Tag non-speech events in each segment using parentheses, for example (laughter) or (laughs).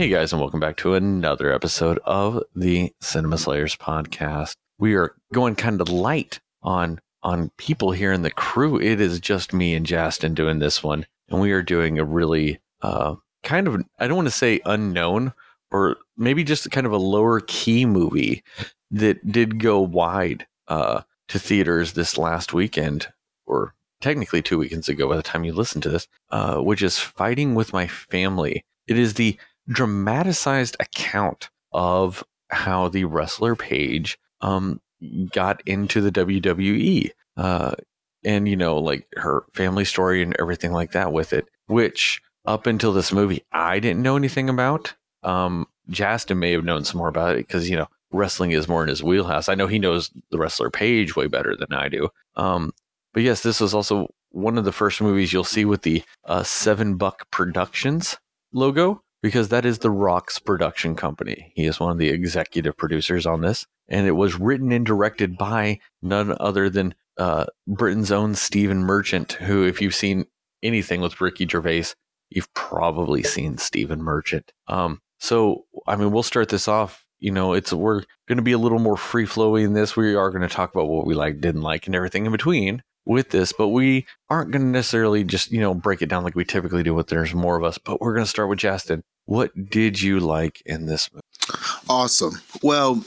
Hey guys, and welcome back to another episode of the Cinema Slayers podcast. We are going kind of light on on people here in the crew. It is just me and Justin doing this one, and we are doing a really uh, kind of I don't want to say unknown or maybe just kind of a lower key movie that did go wide uh, to theaters this last weekend, or technically two weekends ago by the time you listen to this, uh, which is Fighting with My Family. It is the dramatized account of how the wrestler Paige um, got into the WWE. Uh, and, you know, like her family story and everything like that with it, which up until this movie, I didn't know anything about. Um, may have known some more about it because, you know, wrestling is more in his wheelhouse. I know he knows the wrestler Paige way better than I do. Um, but yes, this was also one of the first movies you'll see with the uh, Seven Buck Productions logo because that is The Rock's production company. He is one of the executive producers on this, and it was written and directed by none other than uh, Britain's own Stephen Merchant, who, if you've seen anything with Ricky Gervais, you've probably seen Stephen Merchant. Um, so, I mean, we'll start this off. You know, it's we're going to be a little more free flowing in this. We are going to talk about what we like, didn't like, and everything in between with this, but we aren't going to necessarily just, you know, break it down like we typically do with there's more of us, but we're going to start with Justin. What did you like in this movie? Awesome. Well,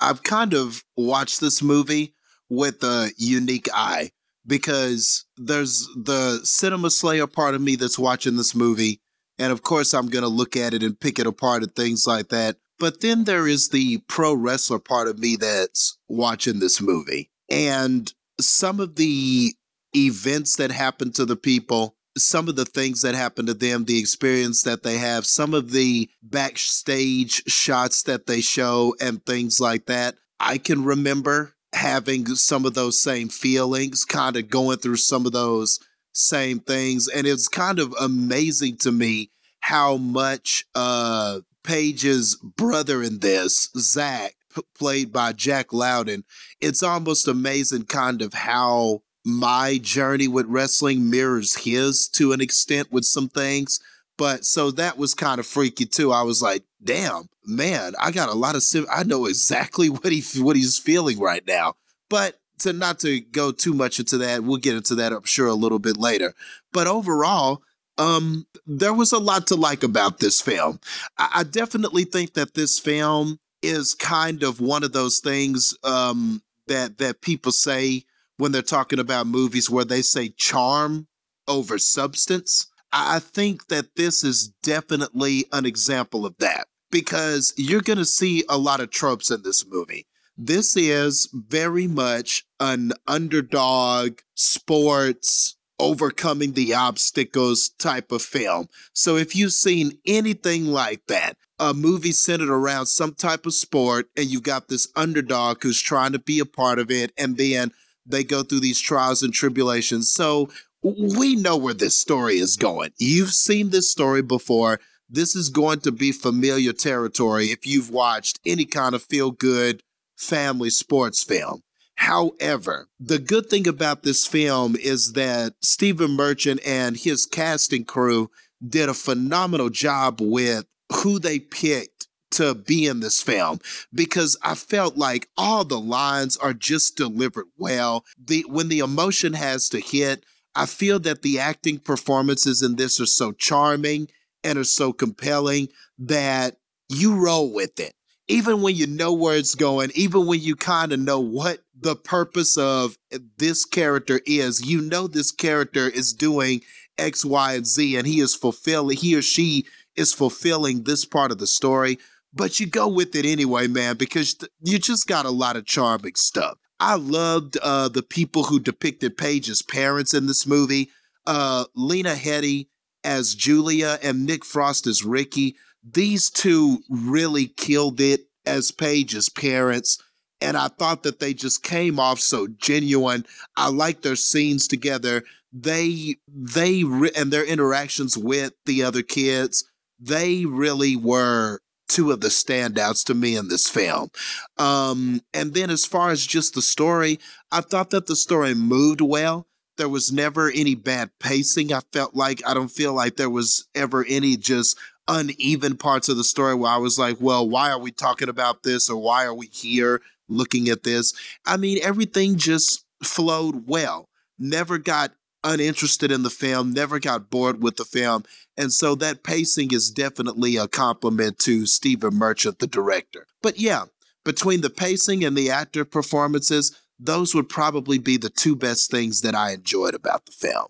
I've kind of watched this movie with a unique eye because there's the cinema slayer part of me that's watching this movie. And of course, I'm going to look at it and pick it apart and things like that. But then there is the pro wrestler part of me that's watching this movie. And some of the events that happen to the people, some of the things that happen to them, the experience that they have, some of the backstage shots that they show, and things like that. I can remember having some of those same feelings, kind of going through some of those same things. And it's kind of amazing to me how much uh Paige's brother in this, Zach, played by Jack Lowden, it's almost amazing kind of how my journey with wrestling mirrors his to an extent with some things. But so that was kind of freaky too. I was like, damn, man, I got a lot of sim- I know exactly (laughs) what he what he's feeling right now. But to not to go too much into that, we'll get into that I'm sure a little bit later. But overall, um, there was a lot to like about this film. I, I definitely think that this film is kind of one of those things um, that that people say when they're talking about movies where they say charm over substance. I think that this is definitely an example of that because you're going to see a lot of tropes in this movie. This is very much an underdog sports overcoming the obstacles type of film. So if you've seen anything like that, a movie centered around some type of sport and you've got this underdog who's trying to be a part of it and then they go through these trials and tribulations. So we know where this story is going. You've seen this story before. This is going to be familiar territory if you've watched any kind of feel good family sports film. However, the good thing about this film is that Stephen Merchant and his casting crew did a phenomenal job with who they picked to be in this film because I felt like all the lines are just delivered well. The when the emotion has to hit, I feel that the acting performances in this are so charming and are so compelling that you roll with it. Even when you know where it's going, even when you kind of know what the purpose of this character is, you know this character is doing X, Y, and Z, and he is fulfilling, he or she is fulfilling this part of the story. But you go with it anyway, man, because you just got a lot of charming stuff. I loved uh, the people who depicted Paige's parents in this movie. Uh, Lena Headey as Julia and Nick Frost as Ricky. These two really killed it as Paige's parents. And I thought that they just came off so genuine. I like their scenes together. They, they, and their interactions with the other kids, they really were two of the standouts to me in this film. Um, and then as far as just the story, I thought that the story moved well. There was never any bad pacing. I felt like I don't feel like there was ever any just uneven parts of the story where I was like, well, why are we talking about this or why are we here looking at this? I mean, everything just flowed well. Never got uninterested in the film, never got bored with the film. And so that pacing is definitely a compliment to Stephen Merchant, the director. But yeah, between the pacing and the actor performances, those would probably be the two best things that I enjoyed about the film.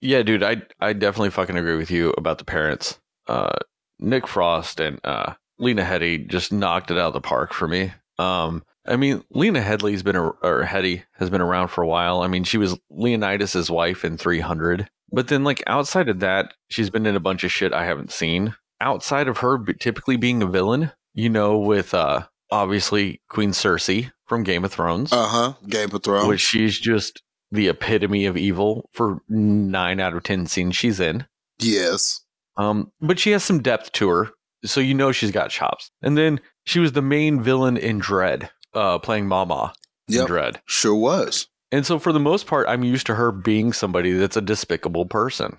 Yeah, dude, I I definitely fucking agree with you about the parents. Uh, Nick Frost and uh, Lena Headey just knocked it out of the park for me. Um, I mean, Lena Headey's been a, or Headey has been around for a while. I mean, she was Leonidas's wife in 300, but then like outside of that, she's been in a bunch of shit I haven't seen. Outside of her typically being a villain, you know, with uh obviously Queen Cersei from Game of Thrones. Uh huh. Game of Thrones. Which she's just the epitome of evil for nine out of ten scenes she's in. Yes. Um, but she has some depth to her, so you know she's got chops. And then she was the main villain in Dredd, uh, playing Mama yep. in Dredd. Sure was. And so for the most part, I'm used to her being somebody that's a despicable person.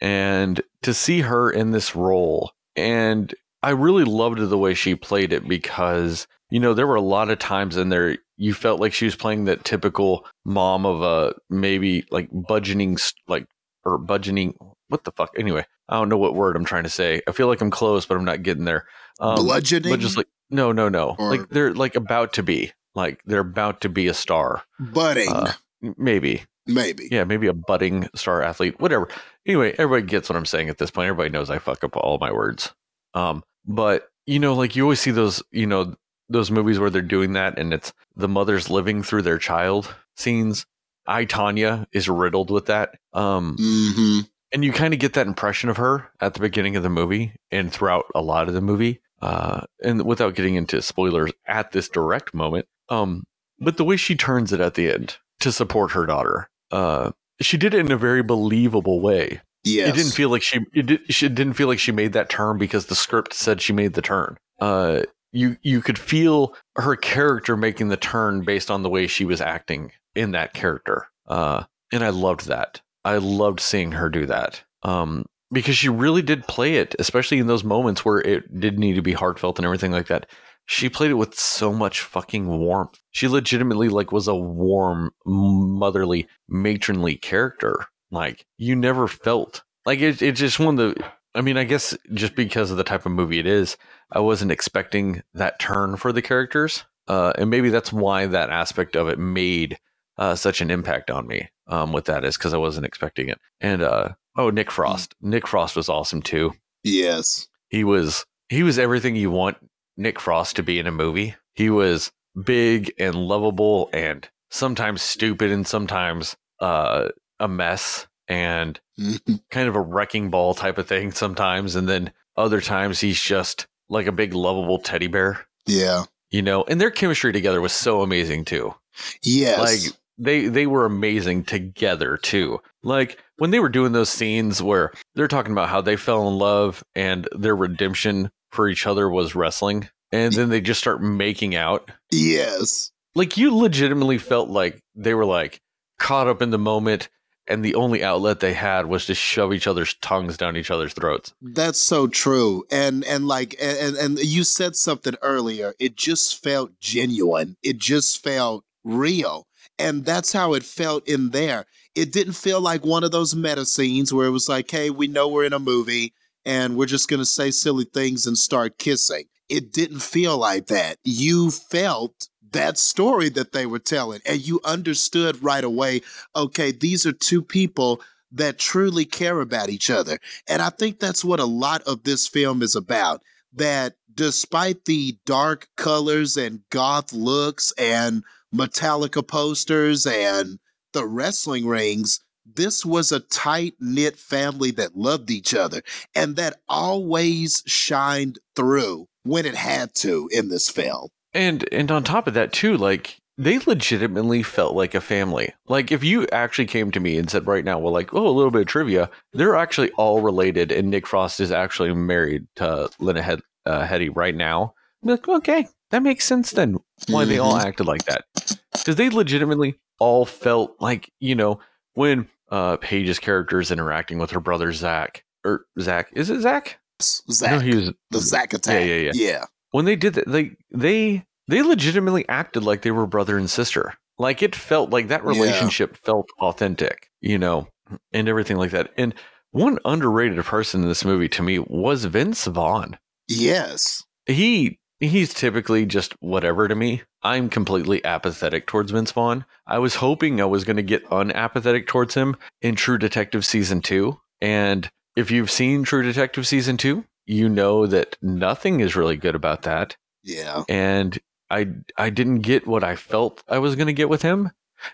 And to see her in this role, and I really loved the way she played it because, you know, there were a lot of times in there you felt like she was playing that typical mom of a maybe like budgeting, like, or budgeting, what the fuck? Anyway, I don't know what word I'm trying to say. I feel like I'm close, but I'm not getting there. Um, Bludgeoning? But just like, no, no, no. Or like they're like about to be. Like they're about to be a star. Budding. Uh, maybe. Maybe. Yeah, maybe a budding star athlete, whatever. Anyway, everybody gets what I'm saying at this point. Everybody knows I fuck up all my words. Um, but you know, like you always see those, you know, those movies where they're doing that and it's the mother's living through their child scenes. I Tonya is riddled with that. Um, mm-hmm. and you kind of get that impression of her at the beginning of the movie and throughout a lot of the movie. Uh, and without getting into spoilers at this direct moment, um, but the way she turns it at the end to support her daughter, uh, she did it in a very believable way. Yes. It didn't feel like she it, did, she didn't feel like she made that turn because the script said she made the turn. Uh, you you could feel her character making the turn based on the way she was acting in that character. Uh, and I loved that. I loved seeing her do that. Um, because she really did play it, especially in those moments where it did need to be heartfelt and everything like that. She played it with so much fucking warmth. She legitimately like was a warm, motherly, matronly character. Like you never felt like it. It just one of the. I mean, I guess just because of the type of movie it is, I wasn't expecting that turn for the characters, uh, and maybe that's why that aspect of it made uh, such an impact on me. Um, with that is because I wasn't expecting it, and uh, Oh, Nick Frost. Nick Frost was awesome too. Yes. He was he was everything you want Nick Frost to be in a movie. He was big and lovable and sometimes stupid and sometimes uh, a mess and (laughs) kind of a wrecking ball type of thing sometimes and then other times he's just like a big lovable teddy bear. Yeah. You know, and their chemistry together was so amazing too. Yes. Like they they were amazing together too. Like when they were doing those scenes where they're talking about how they fell in love and their redemption for each other was wrestling, and then they just start making out. Yes. Like you legitimately felt like they were like caught up in the moment and the only outlet they had was to shove each other's tongues down each other's throats. That's so true. And and like and and you said something earlier. It just felt genuine. It just felt real. And that's how it felt in there. It didn't feel like one of those meta scenes where it was like, hey, we know we're in a movie and we're just going to say silly things and start kissing. It didn't feel like that. You felt that story that they were telling and you understood right away okay, these are two people that truly care about each other. And I think that's what a lot of this film is about. That despite the dark colors and goth looks and Metallica posters and the wrestling rings, this was a tight knit family that loved each other and that always shined through when it had to in this film. And and on top of that too, like they legitimately felt like a family. Like if you actually came to me and said right now, well, like, oh, a little bit of trivia, they're actually all related, and Nick Frost is actually married to Lena Head, uh, right now. I'm like, okay, that makes sense then. Why they all mm-hmm. acted like that? Because they legitimately all felt like you know when uh Paige's character is interacting with her brother Zach or Zach is it Zach? Zach. No, he was the Zack attack. yeah, yeah. yeah. when they did that. They they they legitimately acted like they were brother and sister. Like it felt like that Yeah. relationship felt authentic, you know, and everything like that. And one underrated person in this movie to me was Vince Vaughn. Yes. he he's typically just whatever to me. I'm completely apathetic towards Vince Vaughn. I was hoping I was going to get unapathetic towards him in True Detective season 2, and if you've seen True Detective season 2, you know that nothing is really good about that, Yeah. and I I didn't get what I felt I was going to get with him.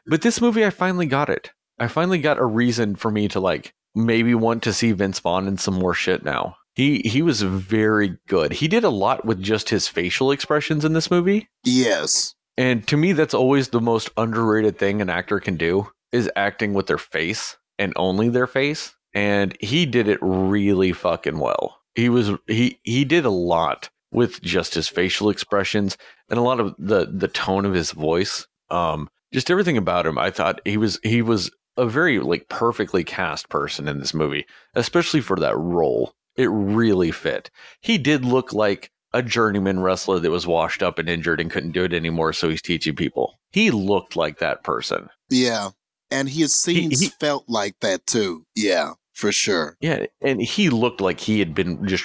But this movie I finally got it. I finally got a reason for me to like maybe want to see Vince Vaughn in some more shit now. He he was very good. He did a lot with just his facial expressions in this movie. Yes. And to me that's always the most underrated thing an actor can do is acting with their face and only their face. And he did it really fucking well. He was he he did a lot with just his facial expressions and a lot of the the tone of his voice. Um just everything about him. I thought he was he was a very like perfectly cast person in this movie, especially for that role. It really fit. He did look like a journeyman wrestler that was washed up and injured and couldn't do it anymore, so he's teaching people. He looked like that person. Yeah. And his scenes he- felt like that too. Yeah, for sure. Yeah, and he looked like he had been just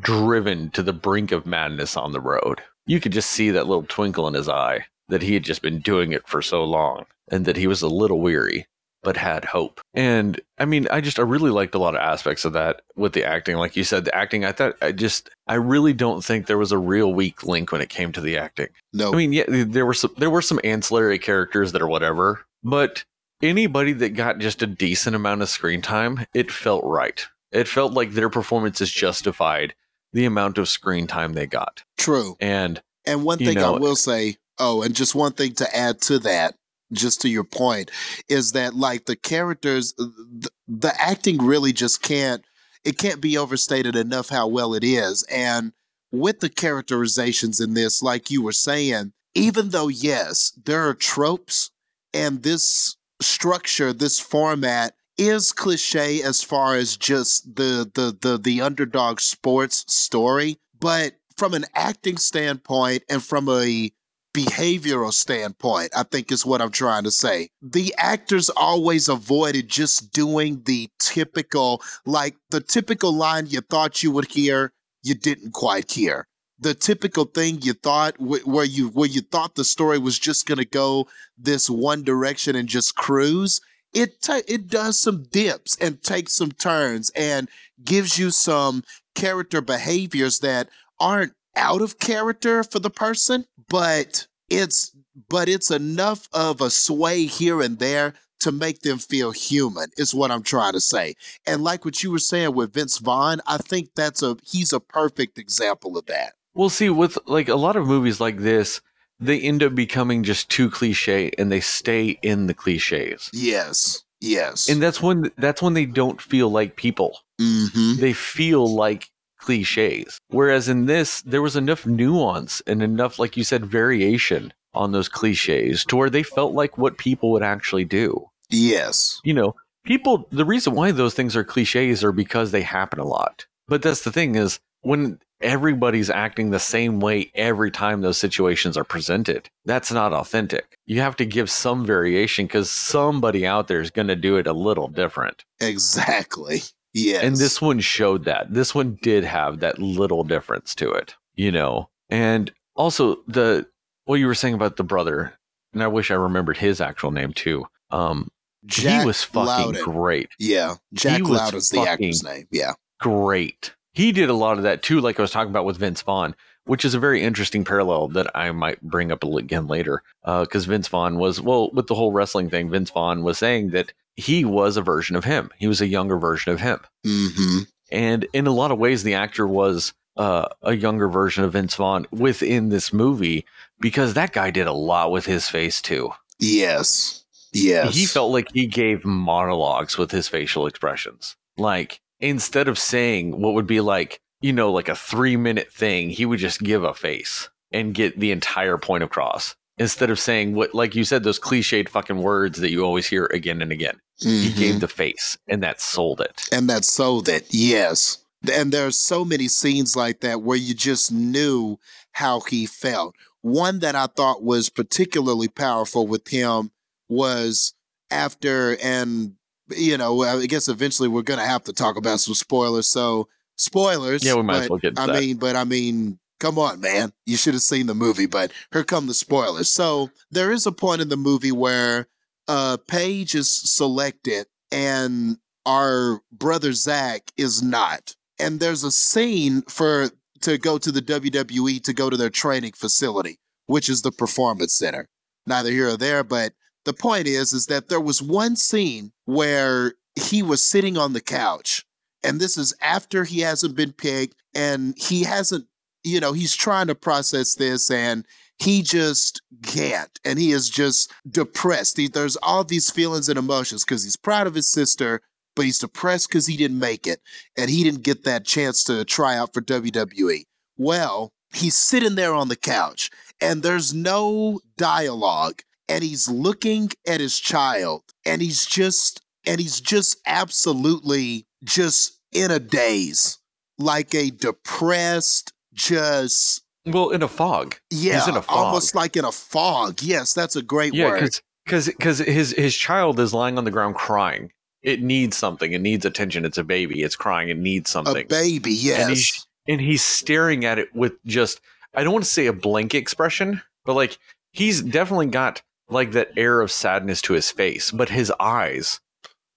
driven to the brink of madness on the road. You could just see that little twinkle in his eye that he had just been doing it for so long and that he was a little weary but had hope. And I mean, I just I really liked a lot of aspects of that with the acting. Like you said, the acting, I thought I just I really don't think there was a real weak link when it came to the acting. No. I mean, yeah, there were some there were some ancillary characters that are whatever, but anybody that got just a decent amount of screen time, it felt right. It felt like their performances justified the amount of screen time they got. true. And And one thing know- I will say, oh, and just one thing to add to that, just to your point, is that like the characters, the, the acting really just can't, it can't be overstated enough how well it is. And with the characterizations in this, like you were saying, even though, yes, there are tropes and this structure, this format is cliche as far as just the the the the underdog sports story, but from an acting standpoint and from a behavioral standpoint, I think is what I'm trying to say. The actors always avoided just doing the typical, like the typical line you thought you would hear, you didn't quite hear. The typical thing you thought where you where you thought the story was just going to go this one direction and just cruise, it it does some dips and takes some turns and gives you some character behaviors that aren't out of character for the person, but it's but it's enough of a sway here and there to make them feel human is what I'm trying to say. And like what you were saying with Vince Vaughn, I think that's a he's a perfect example of that. we'll see with like a lot of movies like this, they end up becoming just too cliche and they stay in the cliches. Yes. Yes. And that's when that's when they don't feel like people. mm-hmm. they feel like cliches. Whereas in this, there was enough nuance and enough, like you said, variation on those cliches to where they felt like what people would actually do. Yes. You know, people, the reason why those things are cliches are because they happen a lot. But that's the thing is when everybody's acting the same way every time those situations are presented, that's not authentic. You have to give some variation because somebody out there is going to do it a little different. Exactly. Yes. And this one showed that. This one did have that little difference to it, you know. And also the what you were saying about the brother, and I wish I remembered his actual name too. Um, Jack he was fucking Lowden. great, Yeah. Jack was Lowden's the actor's name. Yeah. great. He did a lot of that too, like I was talking about with Vince Vaughn, which is a very interesting parallel that I might bring up again later. Because Vince Vaughn was well with the whole wrestling thing. Vince Vaughn was saying that he was a version of him. He was a younger version of him. Mm-hmm. And in a lot of ways, the actor was uh, a younger version of Vince Vaughn within this movie because that guy did a lot with his face too. Yes. Yes. He felt like he gave monologues with his facial expressions. Like instead of saying what would be like, you know, like a three minute thing, he would just give a face and get the entire point across. Instead of saying what, like you said, those cliched fucking words that you always hear again and again. He Mhm. gave the face and that sold it. and that sold it. Yes. And there are so many scenes like that where you just knew how he felt. One that I thought was particularly powerful with him was after, and you know, I guess eventually we're going to have to talk about some spoilers. So, spoilers. Yeah, we might but, as well get. I that. mean, but I mean, come on, man. You should have seen the movie, but here come the spoilers. So, there is a point in the movie where uh Paige is selected and our brother Zach is not. And there's a scene for to go to the WWE to go to their training facility, which is the performance center. Neither here or there, but the point is is that there was one scene where he was sitting on the couch and this is after he hasn't been picked and he hasn't you know he's trying to process this and he just can't and he is just depressed. He, there's all these feelings and emotions because he's proud of his sister but he's depressed because he didn't make it and he didn't get that chance to try out for wwe well he's sitting there on the couch and there's no dialogue and he's looking at his child and he's just and he's just absolutely just in a daze like a depressed just well, in a fog. yeah in a fog. almost like in a fog yes that's a great Yeah, word because because his his child is lying on the ground crying. It needs something. It needs attention. It's a baby. It's crying. It needs something. a baby yes And he's and he's staring at it with just I don't want to say a blank expression, but like he's definitely got like that air of sadness to his face, but his eyes.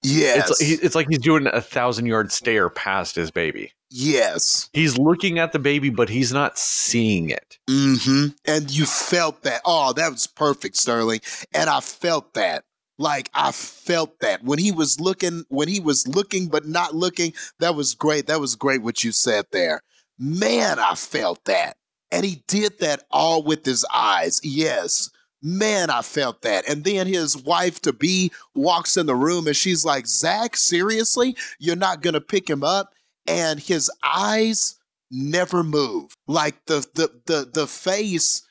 yes It's it's like he's doing a thousand yard stare past his baby. Yes He's looking at the baby, but he's not seeing it. Mm-hmm. And you felt that. Oh, that was perfect, Sterling. And I felt that. Like I felt that when he was looking, when he was looking but not looking. That was great. That was great what you said there. Man, I felt that. And he did that all with his eyes. Yes. Man, I felt that. And then his wife to be walks in the room and she's like, Zach, seriously? You're not going to pick him up? And his eyes never move. Like the the the the face,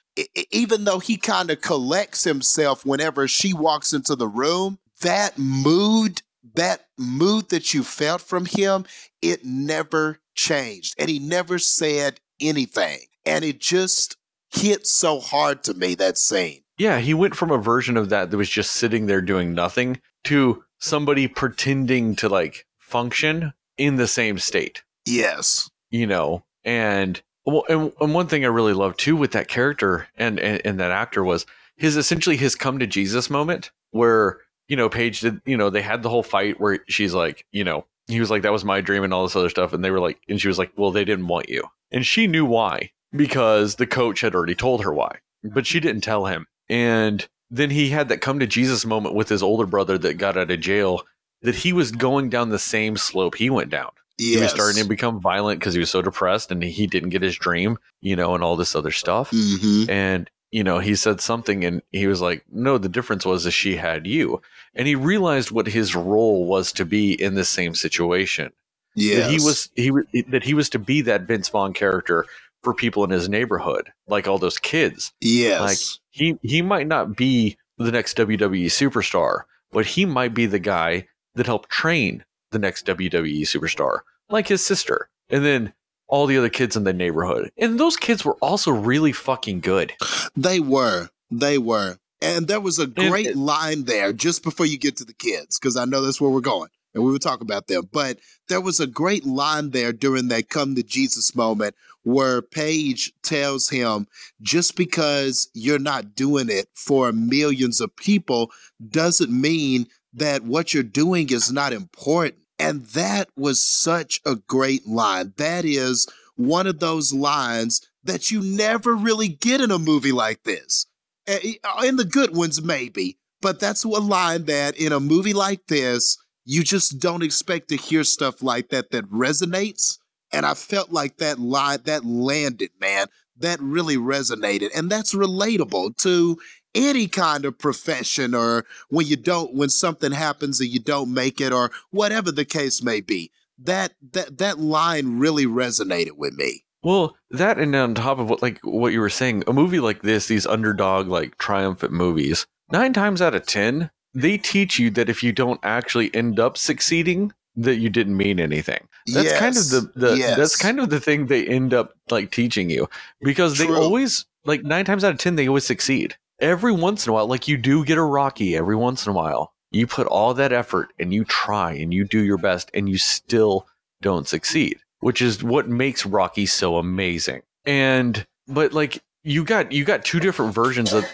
even though he kind of collects himself whenever she walks into the room, that mood, that mood that you felt from him, it never changed, and he never said anything, and it just hit so hard to me that scene. Yeah, he went from a version of that that was just sitting there doing nothing to somebody pretending to like function in the same state, Yes. you know. And well, and, and one thing I really loved too with that character and, and and that actor was his essentially his come to Jesus moment where you know Paige did you know they had the whole fight where she's like you know he was like that was my dream and all this other stuff and they were like and she was like well they didn't want you and she knew why because the coach had already told her why but she didn't tell him and then he had that come to Jesus moment with his older brother that got out of jail that he was going down the same slope he went down Yes. he was starting to become violent because he was so depressed and he didn't get his dream, you know, and all this other stuff. Mm-hmm. And, you know, he said something and he was like, no, the difference was that she had you. And he realized what his role was to be in the same situation. Yeah. That he was, he, that he was to be that Vince Vaughn character for people in his neighborhood, like all those kids. Yes. Like he, he might not be the next WWE superstar, but he might be the guy that helped train the next WWE superstar, like his sister, and then all the other kids in the neighborhood. And those kids were also really fucking good. They were. They were. And there was a great it- line there just before you get to the kids, because I know that's where we're going. And we will talk about them. But there was a great line there during that come to Jesus moment where Paige tells him, just because you're not doing it for millions of people doesn't mean that what you're doing is not important. And that was such a great line. That is one of those lines that you never really get in a movie like this. Eh, In the good ones, maybe, but that's a line that in a movie like this, you just don't expect to hear stuff like that that resonates. And I felt like that line that landed, man. That really resonated. And that's relatable to any kind of profession or when you don't when something happens and you don't make it or whatever the case may be. That that that line really resonated with me. Well, that and on top of what like what you were saying, a movie like this, these underdog like triumphant movies, nine times out of ten, they teach you that if you don't actually end up succeeding, that you didn't mean anything. That's kind of the, the Yes. that's kind of the thing they end up like teaching you because they always like nine times out of ten they always succeed. Every once in a while, like you do get a Rocky every once in a while. You put all that effort and you try and you do your best and you still don't succeed, which is what makes Rocky so amazing. And but like you got you got two different versions of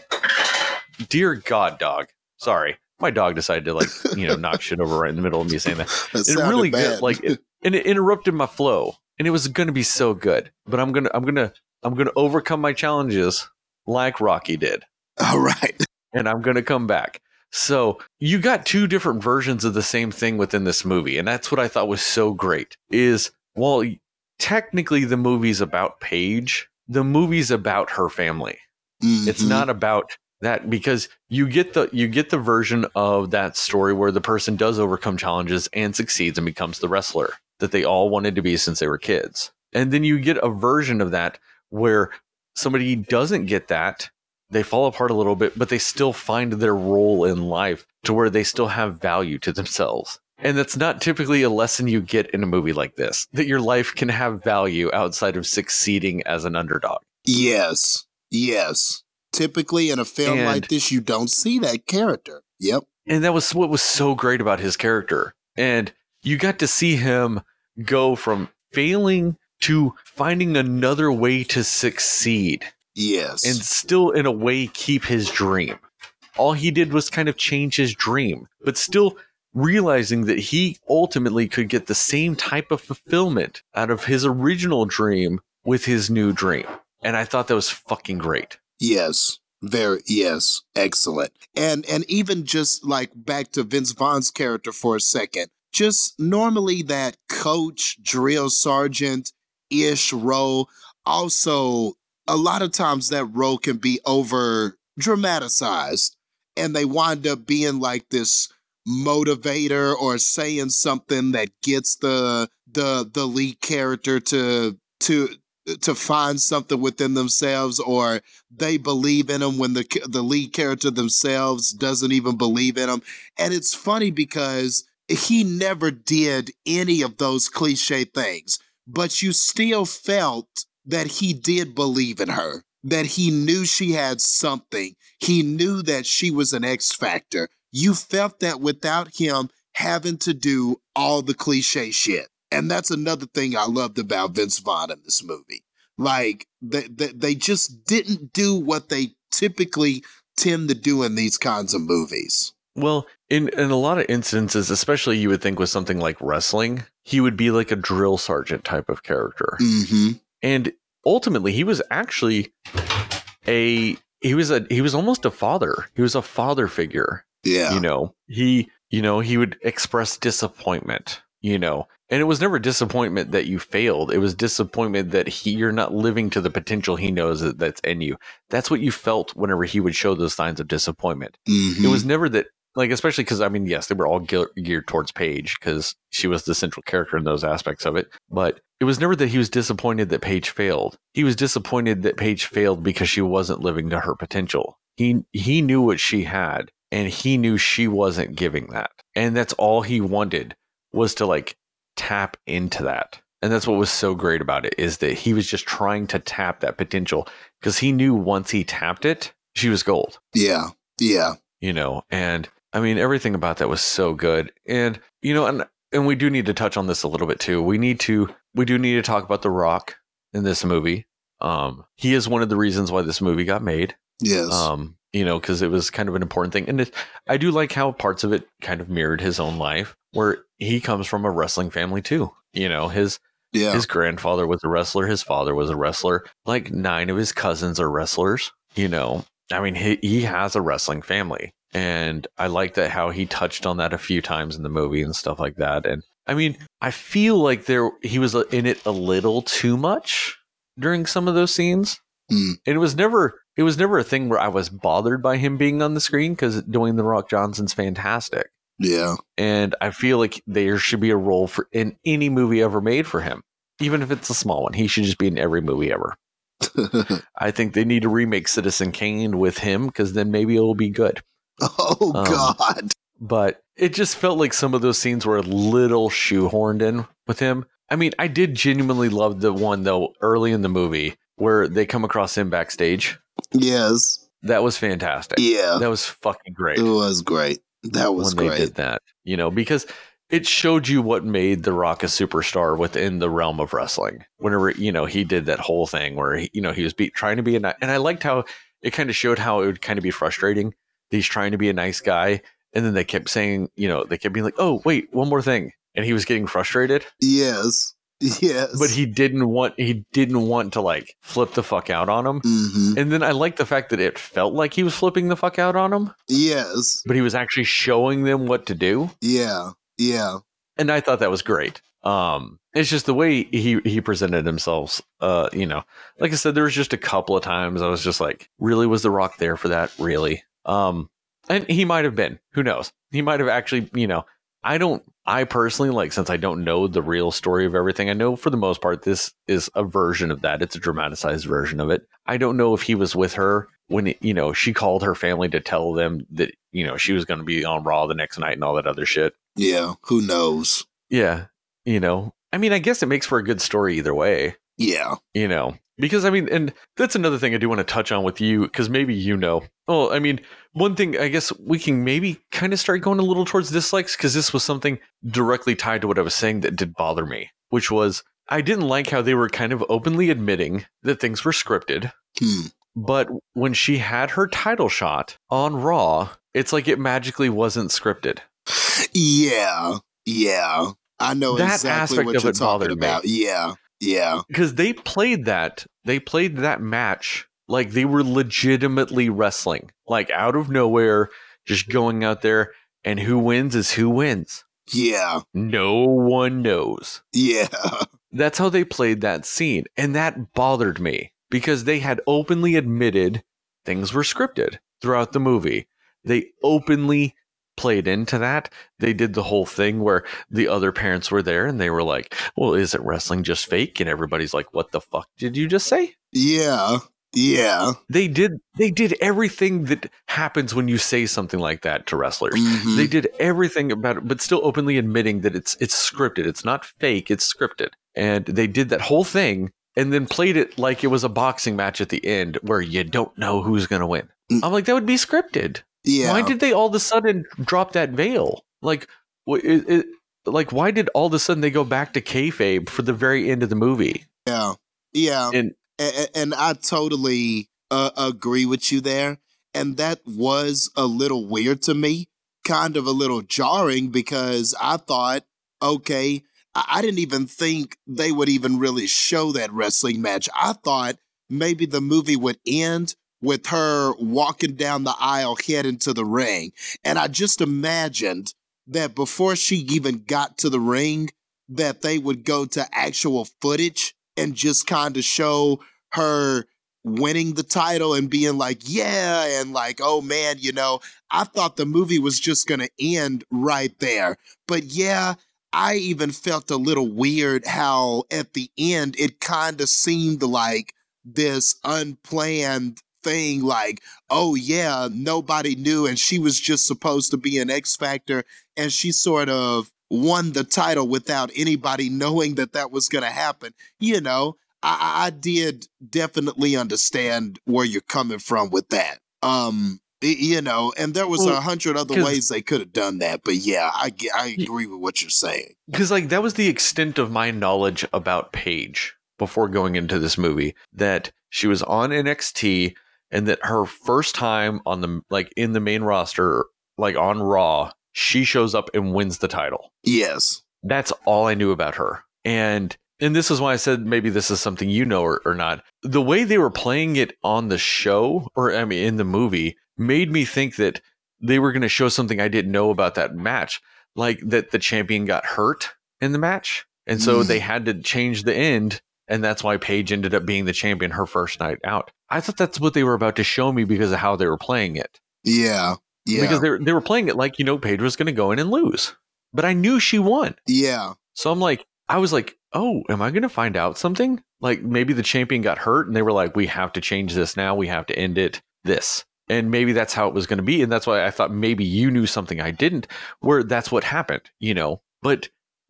dear God dog. Sorry. My dog decided to like, you know, knock shit over right in the middle of me saying that (laughs) That it really bad. like it, and it interrupted my flow and it was going to be so good but i'm going to i'm going to i'm going to overcome my challenges like rocky did (laughs) All right. and i'm going to come back so you got two different versions of the same thing within this movie and that's what i thought was so great is well technically the movie's about paige the movie's about her family it's Mhm. not about that because you get the you get the version of that story where the person does overcome challenges and succeeds and becomes the wrestler that they all wanted to be since they were kids. And then you get a version of that where somebody doesn't get that, they fall apart a little bit, but they still find their role in life to where they still have value to themselves. And that's not typically a lesson you get in a movie like this, that your life can have value outside of succeeding as an underdog. Yes. Yes. Typically in a film And- like this, you don't see that character. Yep. and that was what was so great about his character and you got to see him go from failing to finding another way to succeed Yes. and still in a way keep his dream all he did was kind of change his dream but still realizing that he ultimately could get the same type of fulfillment out of his original dream with his new dream and i thought that was fucking great Yes. Very yes. Excellent. And and even just like back to Vince Vaughn's character for a second. Just normally that coach, drill sergeant ish role. Also, a lot of times that role can be over dramatized and they wind up being like this motivator or saying something that gets the the the lead character to to to find something within themselves or they believe in them when the the lead character themselves doesn't even believe in them and it's funny because he never did any of those cliche things but you still felt that he did believe in her that he knew she had something he knew that she was an x factor you felt that without him having to do all the cliche shit and that's another thing I loved about Vince Vaughn in this movie. Like they, they they just didn't do what they typically tend to do in these kinds of movies. Well, in in a lot of instances, especially you would think with something like wrestling, he would be like a drill sergeant type of character. Mm-hmm. And ultimately, he was actually a he was a he was almost a father. He was a father figure, Yeah. you know. He, you know, he would express disappointment, you know. And it was never disappointment that you failed. It was disappointment that he you're not living to the potential he knows that, that's in you. That's what you felt whenever he would show those signs of disappointment Mhm. it was never that like especially because i mean yes they were all ge- geared towards paige because she was the central character in those aspects of it but it was never that he was disappointed that paige failed he was disappointed that paige failed because she wasn't living to her potential he he knew what she had and he knew she wasn't giving that and that's all he wanted was to like tap into that and that's what was so great about it is that he was just trying to tap that potential because he knew once he tapped it she was gold yeah. Yeah. you know and i mean everything about that was so good and you know and and we do need to touch on this a little bit too we need to we do need to talk about the rock in this movie um he is one of the reasons why this movie got made Yes. um you know because it was kind of an important thing and it, i do like how parts of it kind of mirrored his own life where he comes from a wrestling family too you know his yeah. his grandfather was a wrestler. His father was a wrestler. Like nine of his cousins are wrestlers. You know, I mean, he, he has a wrestling family. And I like that how he touched on that a few times in the movie and stuff like that. And I mean, I feel like there he was in it a little too much during some of those scenes. Mm. And it was never it was never a thing where I was bothered by him being on the screen because Dwayne the Rock Johnson's fantastic yeah. and I feel like there should be a role for in any movie ever made for him, even if it's a small one. He should just be in every movie ever. (laughs) I think they need to remake Citizen Kane with him because then maybe it'll be good. Oh Um, God. but it just felt like some of those scenes were a little shoehorned in with him. I mean, I did genuinely love the one though early in the movie where they come across him backstage. Yes. That was fantastic. Yeah. That was fucking great. It was great. That was when great. they did that, you know, because it showed you what made The Rock a superstar within the realm of wrestling. Whenever you know he did that whole thing where he, you know he was be, trying to be a and I liked how it kind of showed how it would kind of be frustrating. He's trying to be a nice guy, and then they kept saying, you know, they kept being like, "Oh, wait, one more thing," and he was getting frustrated, Yes. (laughs) Yes. but he didn't want he didn't want to like flip the fuck out on him. hmm And then I like the fact that it felt like he was flipping the fuck out on him, Yes. but he was actually showing them what to do. Yeah. Yeah. and I thought that was great. Um, it's just the way he he presented himself. Uh, you know, like I said, there was just a couple of times I was just like, really, was The Rock there for that? Really? Um, and he might have been. Who knows? He might have actually. You know, I don't. I personally like since I don't know the real story of everything. I know for the most part this is a version of that. It's a dramatized version of it. I don't know if he was with her when it, you know she called her family to tell them that you know she was going to be on Raw the next night and all that other shit. Yeah. Who knows? Yeah. You know, I mean, I guess it makes for a good story either way, Yeah. you know, because I mean, and that's another thing I do want to touch on with you, because maybe you know. Oh, I mean, one thing I guess we can maybe kind of start going a little towards dislikes, because this was something directly tied to what I was saying that did bother me, which was I didn't like how they were kind of openly admitting that things were scripted. Hmm. But when she had her title shot on Raw, it's like it magically wasn't scripted. Yeah. Yeah. I know That exactly aspect what of you're it bothered talking me. about. Yeah. Yeah. because they played that they played that match like they were legitimately wrestling like out of nowhere just going out there and who wins is who wins Yeah. no one knows Yeah. (laughs) that's how they played that scene and that bothered me because they had openly admitted things were scripted throughout the movie they openly played into that they did the whole thing where the other parents were there and they were like well isn't wrestling just fake and everybody's like what the fuck did you just say Yeah. Yeah. they did they did everything that happens when you say something like that to wrestlers Mhm. they did everything about it but still openly admitting that it's it's scripted it's not fake it's scripted and they did that whole thing and then played it like it was a boxing match at the end where you don't know who's going to win Mm. i'm like that would be scripted yeah. why did they all of a sudden drop that veil like it, it, like why did all of a sudden they go back to kayfabe for the very end of the movie yeah. Yeah. and and, and I totally uh, agree with you there. And that was a little weird to me, kind of a little jarring because I thought, okay, I, I didn't even think they would even really show that wrestling match. I thought maybe the movie would end with her walking down the aisle heading to the ring. And I just imagined that before she even got to the ring, that they would go to actual footage and just kind of show her winning the title and being like, yeah, and like, oh man, you know, I thought the movie was just going to end right there. But yeah, I even felt a little weird how at the end it kind of seemed like this unplanned thing like oh yeah nobody knew and she was just supposed to be an x factor and she sort of won the title without anybody (laughs) knowing that that was going to happen you know I, I did definitely understand where you're coming from with that. Um, you know, and there was Well, a hundred other ways they could have done that, but yeah, I I agree with what you're saying. because like that was the extent of my knowledge about Paige before going into this movie that she was on NXT and that her first time on the like in the main roster like on Raw she shows up and wins the title. Yes. That's all I knew about her. And and this is why I said maybe this is something you know or, or not. The way they were playing it on the show or I mean in the movie made me think that they were going to show something I didn't know about that match, like that the champion got hurt in the match. And so Mm. they had to change the end and that's why Paige ended up being the champion her first night out. I thought that's what they were about to show me because of how they were playing it. Yeah. Yeah. Because they were, they were playing it like, you know, Paige was going to go in and lose. But I knew she won. yeah. So I'm like, I was like, oh, am I going to find out something? Like maybe the champion got hurt and they were like, we have to change this now. We have to end it this. and maybe that's how it was going to be and that's why i thought maybe you knew something i didn't where that's what happened you know but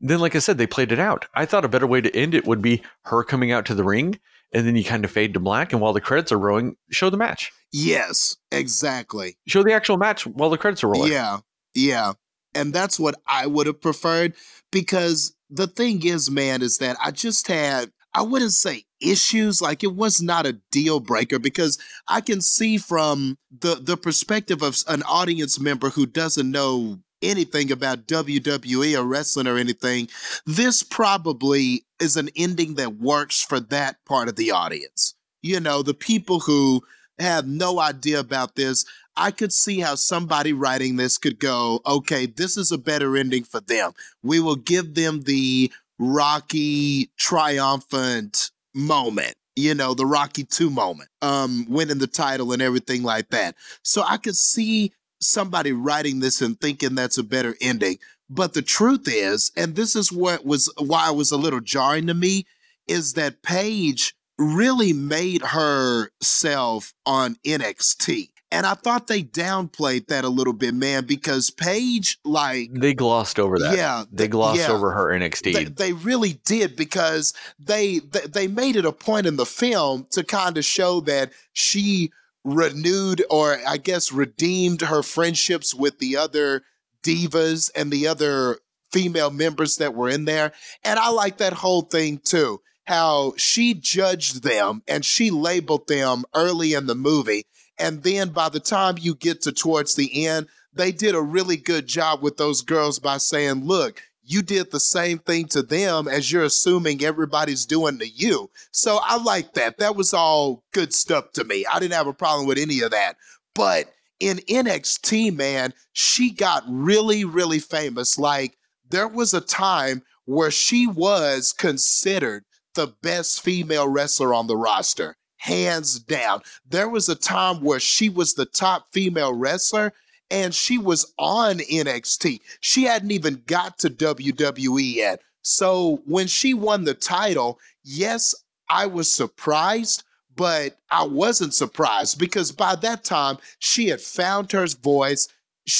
then like i said they played it out i thought a better way to end it would be her coming out to the ring and then you kind of fade to black and while the credits are rolling show the match Yes, exactly. show the actual match while the credits are rolling Yeah, yeah. And that's what I would have preferred because the thing is, man, is that I just had, I wouldn't say issues, like it was not a deal breaker because I can see from the, the perspective of an audience member who doesn't know anything about WWE or wrestling or anything, this probably is an ending that works for that part of the audience. You know, the people who have no idea about this, I could see how somebody writing this could go, okay, this is a better ending for them. We will give them the Rocky triumphant moment, you know, the Rocky 2 moment, um, winning the title and everything like that. So I could see somebody writing this and thinking that's a better ending. But the truth is, and this is what was why it was a little jarring to me, is that Paige really made herself on NXT. And I thought they downplayed that a little bit, man, because Paige, like, they glossed over that yeah, they glossed yeah. over her nxt They, they really did because they, they they made it a point in the film to kind of show that she renewed or I guess redeemed her friendships with the other divas and the other female members that were in there. And I like that whole thing too. How she judged them and she labeled them early in the movie. And then by the time you get to towards the end, they did a really good job with those girls by saying, look, you did the same thing to them as you're assuming everybody's doing to you. So I like that. That was all good stuff to me. I didn't have a problem with any of that. But in NXT, man, she got really, really famous. Like there was a time where she was considered the best female wrestler on the roster, hands down. There was a time where she was the top female wrestler and she was on NXT. She hadn't even got to WWE yet. So when she won the title, yes, I was surprised, but I wasn't surprised because by that time she had found her voice.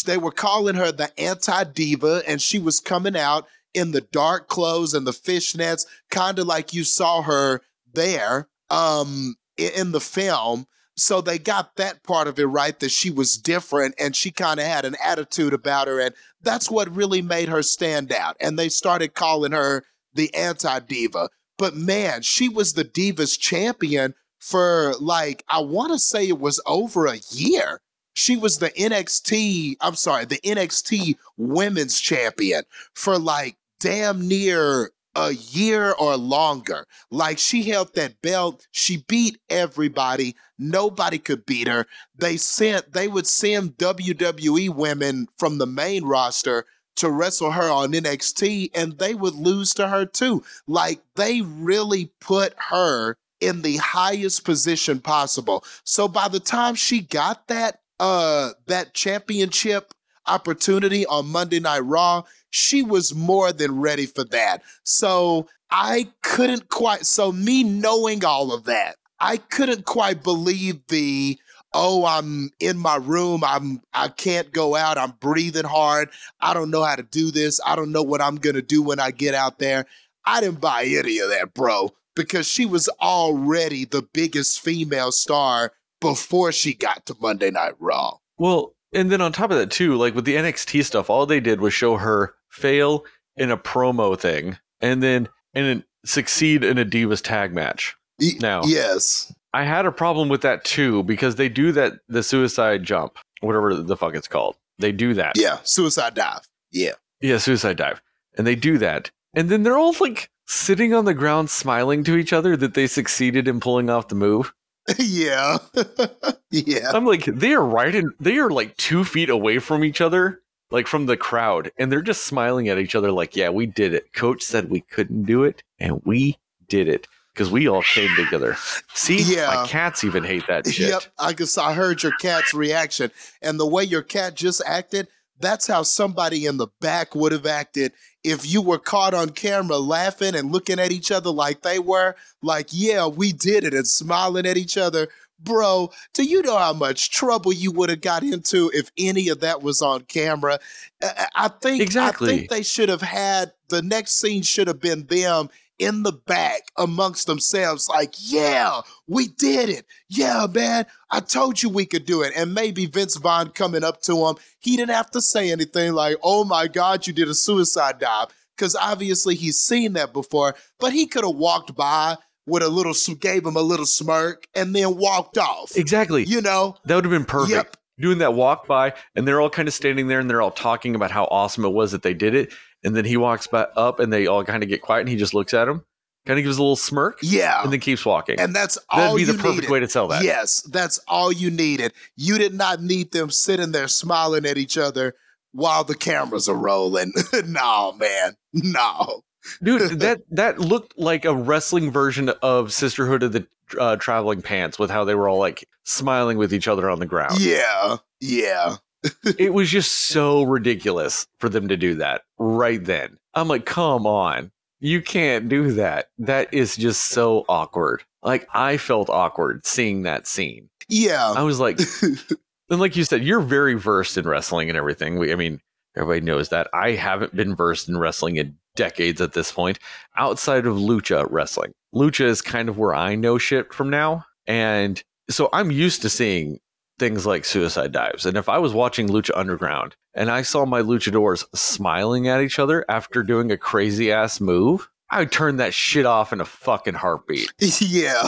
They were calling her the anti diva, and she was coming out in the dark clothes and the fishnets, kind of like you saw her there um, in the film. So they got that part of it right that she was different and she kind of had an attitude about her. And that's what really made her stand out. And they started calling her the anti diva. But man, she was the Divas champion for like, I want to say it was over a year. She was the NXT, I'm sorry, the NXT women's champion for like damn near a year or longer. Like she held that belt, she beat everybody. Nobody could beat her. They sent they would send WWE women from the main roster to wrestle her on NXT and they would lose to her too. Like they really put her in the highest position possible. So by the time she got that uh that championship opportunity on Monday Night Raw, she was more than ready for that. So I couldn't quite so me knowing all of that, I couldn't quite believe the oh I'm in my room, I'm I can't go out, I'm breathing hard. I don't know how to do this. I don't know what I'm to do when I get out there. I didn't buy any of that, bro, because she was already the biggest female star before she got to Monday Night Raw. Well, and then on top of that too, like with the NXT stuff, all they did was show her fail in a promo thing, and then and then succeed in a Divas tag match. Now- yes. I had a problem with that too because they do that the suicide jump, whatever the fuck it's called. They do that. Yeah, suicide dive. Yeah. Yeah, suicide dive. And they do that. And then they're all like sitting on the ground smiling to each other that they succeeded in pulling off the move. (laughs) yeah. (laughs) yeah. I'm like, they are right in they are like two feet away from each other, like from the crowd, and they're just smiling at each other like, yeah, we did it. Coach said we couldn't do it, and we did it. Because we all came together. (laughs) See, Yeah. my cats even hate that shit. Yep. I guess I heard your cat's reaction. And the way your cat just acted, that's how somebody in the back would have acted if you were caught on camera laughing and looking at each other like they were. Like, yeah, we did it and smiling at each other. Bro, do you know how much trouble you would have got into if any of that was on camera? I, I think Exactly. I think they should have had the next scene should have been them in the back amongst themselves, like, yeah, we did it. Yeah, man, I told you we could do it. And maybe Vince Vaughn coming up to him, he didn't have to say anything like, oh my God, you did a suicide dive. Because obviously he's seen that before, but he could have walked by with a little, gave him a little smirk and then walked off. Exactly. You know? That would have been perfect. Yep. Doing that walk by, and they're all kind of standing there and they're all talking about how awesome it was that they did it. And then he walks back up and they all kind of get quiet and he just looks at him, kind of gives a little smirk, Yeah. and then keeps walking. And that's all That'd be the perfect needed. way to tell that. Yes, that's all you needed. You did not need them sitting there smiling at each other while the cameras are rolling. (laughs) no, man. No. Dude, (laughs) that that looked like a wrestling version of Sisterhood of the uh, Traveling Pants with how they were all like smiling with each other on the ground. Yeah. Yeah. (laughs) it was just so ridiculous for them to do that right then. I'm like, come on. You can't do that. That is just so awkward. Like, I felt awkward seeing that scene. Yeah. I was like, (laughs) and like you said, you're very versed in wrestling and everything. We, I mean, everybody knows that. I haven't been versed in wrestling in decades at this point, outside of lucha wrestling. Lucha is kind of where I know shit from now. And so I'm used to seeing things like suicide dives. And if I was watching Lucha Underground and I saw my luchadors smiling at each other after doing a crazy ass move, I would turn that shit off in a fucking heartbeat. (laughs) yeah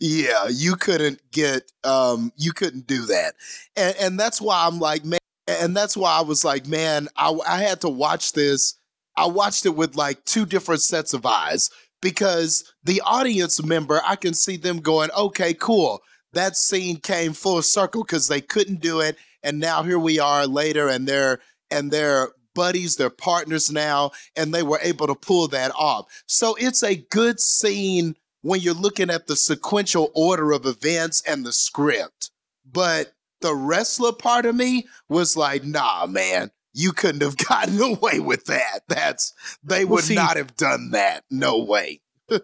yeah you couldn't get um you couldn't do that and and that's why i'm like man and that's why i was like man i, I had to watch this i watched it with like two different sets of eyes because the audience member i can see them going okay cool. That scene came full circle because they couldn't do it and now here we are later and they're and they're buddies they're partners now and they were able to pull that off. So it's a good scene when you're looking at the sequential order of events and the script. But the wrestler part of me was like, nah, man, you couldn't have (laughs) gotten away with that. That's they Well, would see- not have done that. No way. (laughs)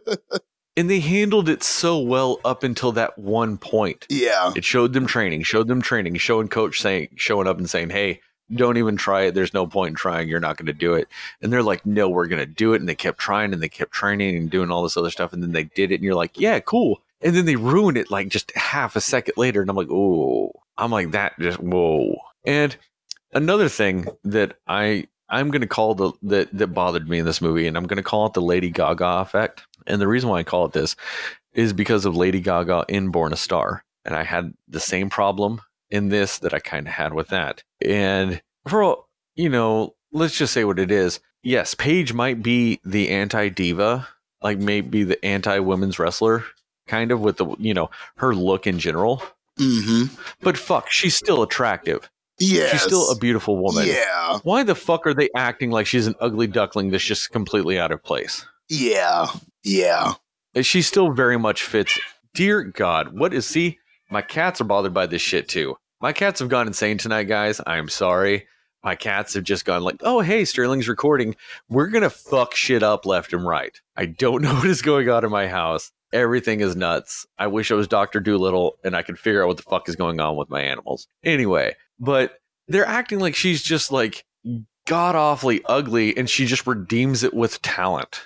And they handled it so well up until that one point. Yeah. It showed them training, showed them training, showing coach saying, showing up and saying, "Hey, don't even try it. There's no point in trying. You're not going to do it." And they're like, "No, we're going to do it." And they kept trying and they kept training and doing all this other stuff. And then they did it, and you're like, "Yeah, cool." And then they ruin it like just half a second later, and I'm like, "Oh," I'm like that. Just whoa. And another thing that I I'm going to call the that that bothered me in this movie, and I'm going to call it the Lady Gaga effect. And the reason why I call it this is because of Lady Gaga in Born a Star. And I had the same problem in this that I kind of had with that. And for you know, let's just say what it is. Yes, Paige might be the anti diva, like maybe the anti women's wrestler, kind of with the, you know, her look in general. Mm-hmm. But fuck, she's still attractive. Yes. She's still a beautiful woman. Yeah. Why the fuck are they acting like she's an ugly duckling that's just completely out of place? Yeah. Yeah. She still very much fits. Dear God, what is see? My cats are bothered by this shit too. My cats have gone insane tonight, guys. I'm sorry. My cats have just gone like, oh hey, Sterling's recording. We're gonna fuck shit up left and right. I don't (laughs) know what is going on in my house. Everything is nuts. I wish I was Doctor Dolittle and I could figure out what the fuck is going on with my animals. Anyway, but they're acting like she's just like god awfully ugly and she just redeems it with talent.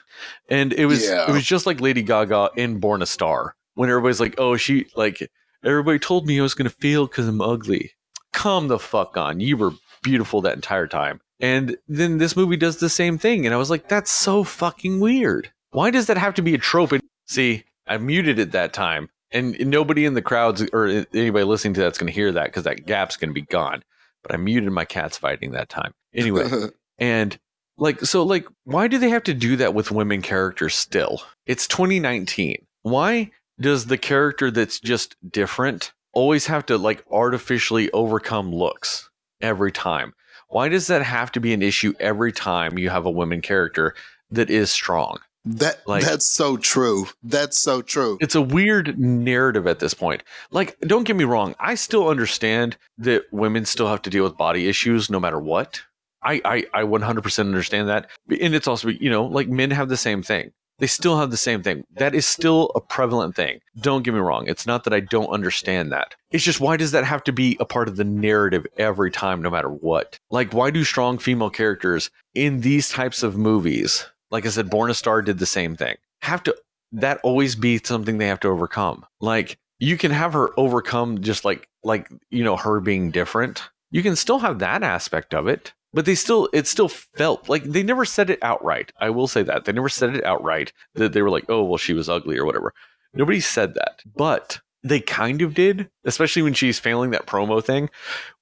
And it was Yeah. it was just like Lady Gaga in Born a Star when everybody's like, "Oh, she like everybody told me I was going to fail cuz I'm ugly." Come the fuck on. You were beautiful that entire time. And then this movie does the same thing and I was like, "That's so fucking weird. Why does that have to be a trope?" And see, I muted it that time. And nobody in the crowds or anybody listening to that's going to hear that cuz that gap's going to be gone. But I muted my cats fighting that time. Anyway, (laughs) and like, so, like, why do they have to do that with women characters still? It's 2019. Why does the character that's just different always have to, like, artificially overcome looks every time? Why does that have to be an issue every time you have a women character that is strong? That Like- that's so true. That's so true. It's a weird narrative at this point. Like, don't get me wrong, I still understand that women still have to deal with body issues no matter what. I, I, I 100% understand that. And it's also, you know, like men have the same thing. They still have the same thing. That is still a prevalent thing. Don't get me wrong. It's not that I don't understand that. It's just why does that have to be a part of the narrative every time, no matter what? Like, why do strong female characters in these types of movies, like I said, Born a Star did the same thing, have to that always be something they have to overcome? Like, you can have her overcome just like like you know her being different. You can still have that aspect of it but they still it still felt like they never said it outright. I will say that. They never said it outright that they were like oh well she was ugly or whatever. Nobody said that. But they kind of did especially when she's failing that promo thing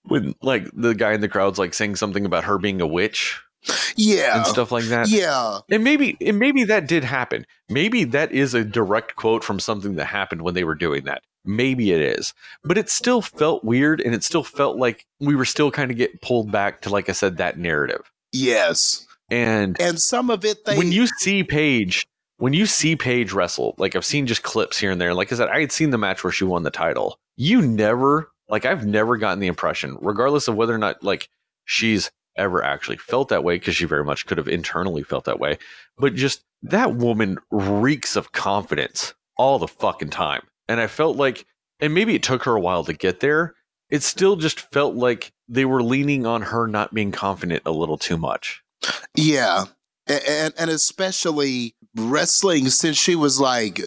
when like the guy in the crowd's like saying something about her being a witch Yeah. and stuff like that Yeah. and maybe and maybe that did happen. Maybe that is a direct quote from something that happened when they were doing that. Maybe it is. But it still felt weird and it still felt like we were still kind of getting pulled back to like I said that narrative. Yes. And And some of it they when you see Paige when you see Paige wrestle, like I've seen just clips here and there. Like I said, I had seen the match where she won the title. You never like I've never gotten the impression, regardless of whether or not like she's ever actually felt that way, because she very much could have internally felt that way. But just that woman reeks of confidence all the fucking time. And I felt like and maybe it took her a while to get there. It still just felt like they were leaning on her not being confident a little too much. Yeah. And and especially wrestling since she was like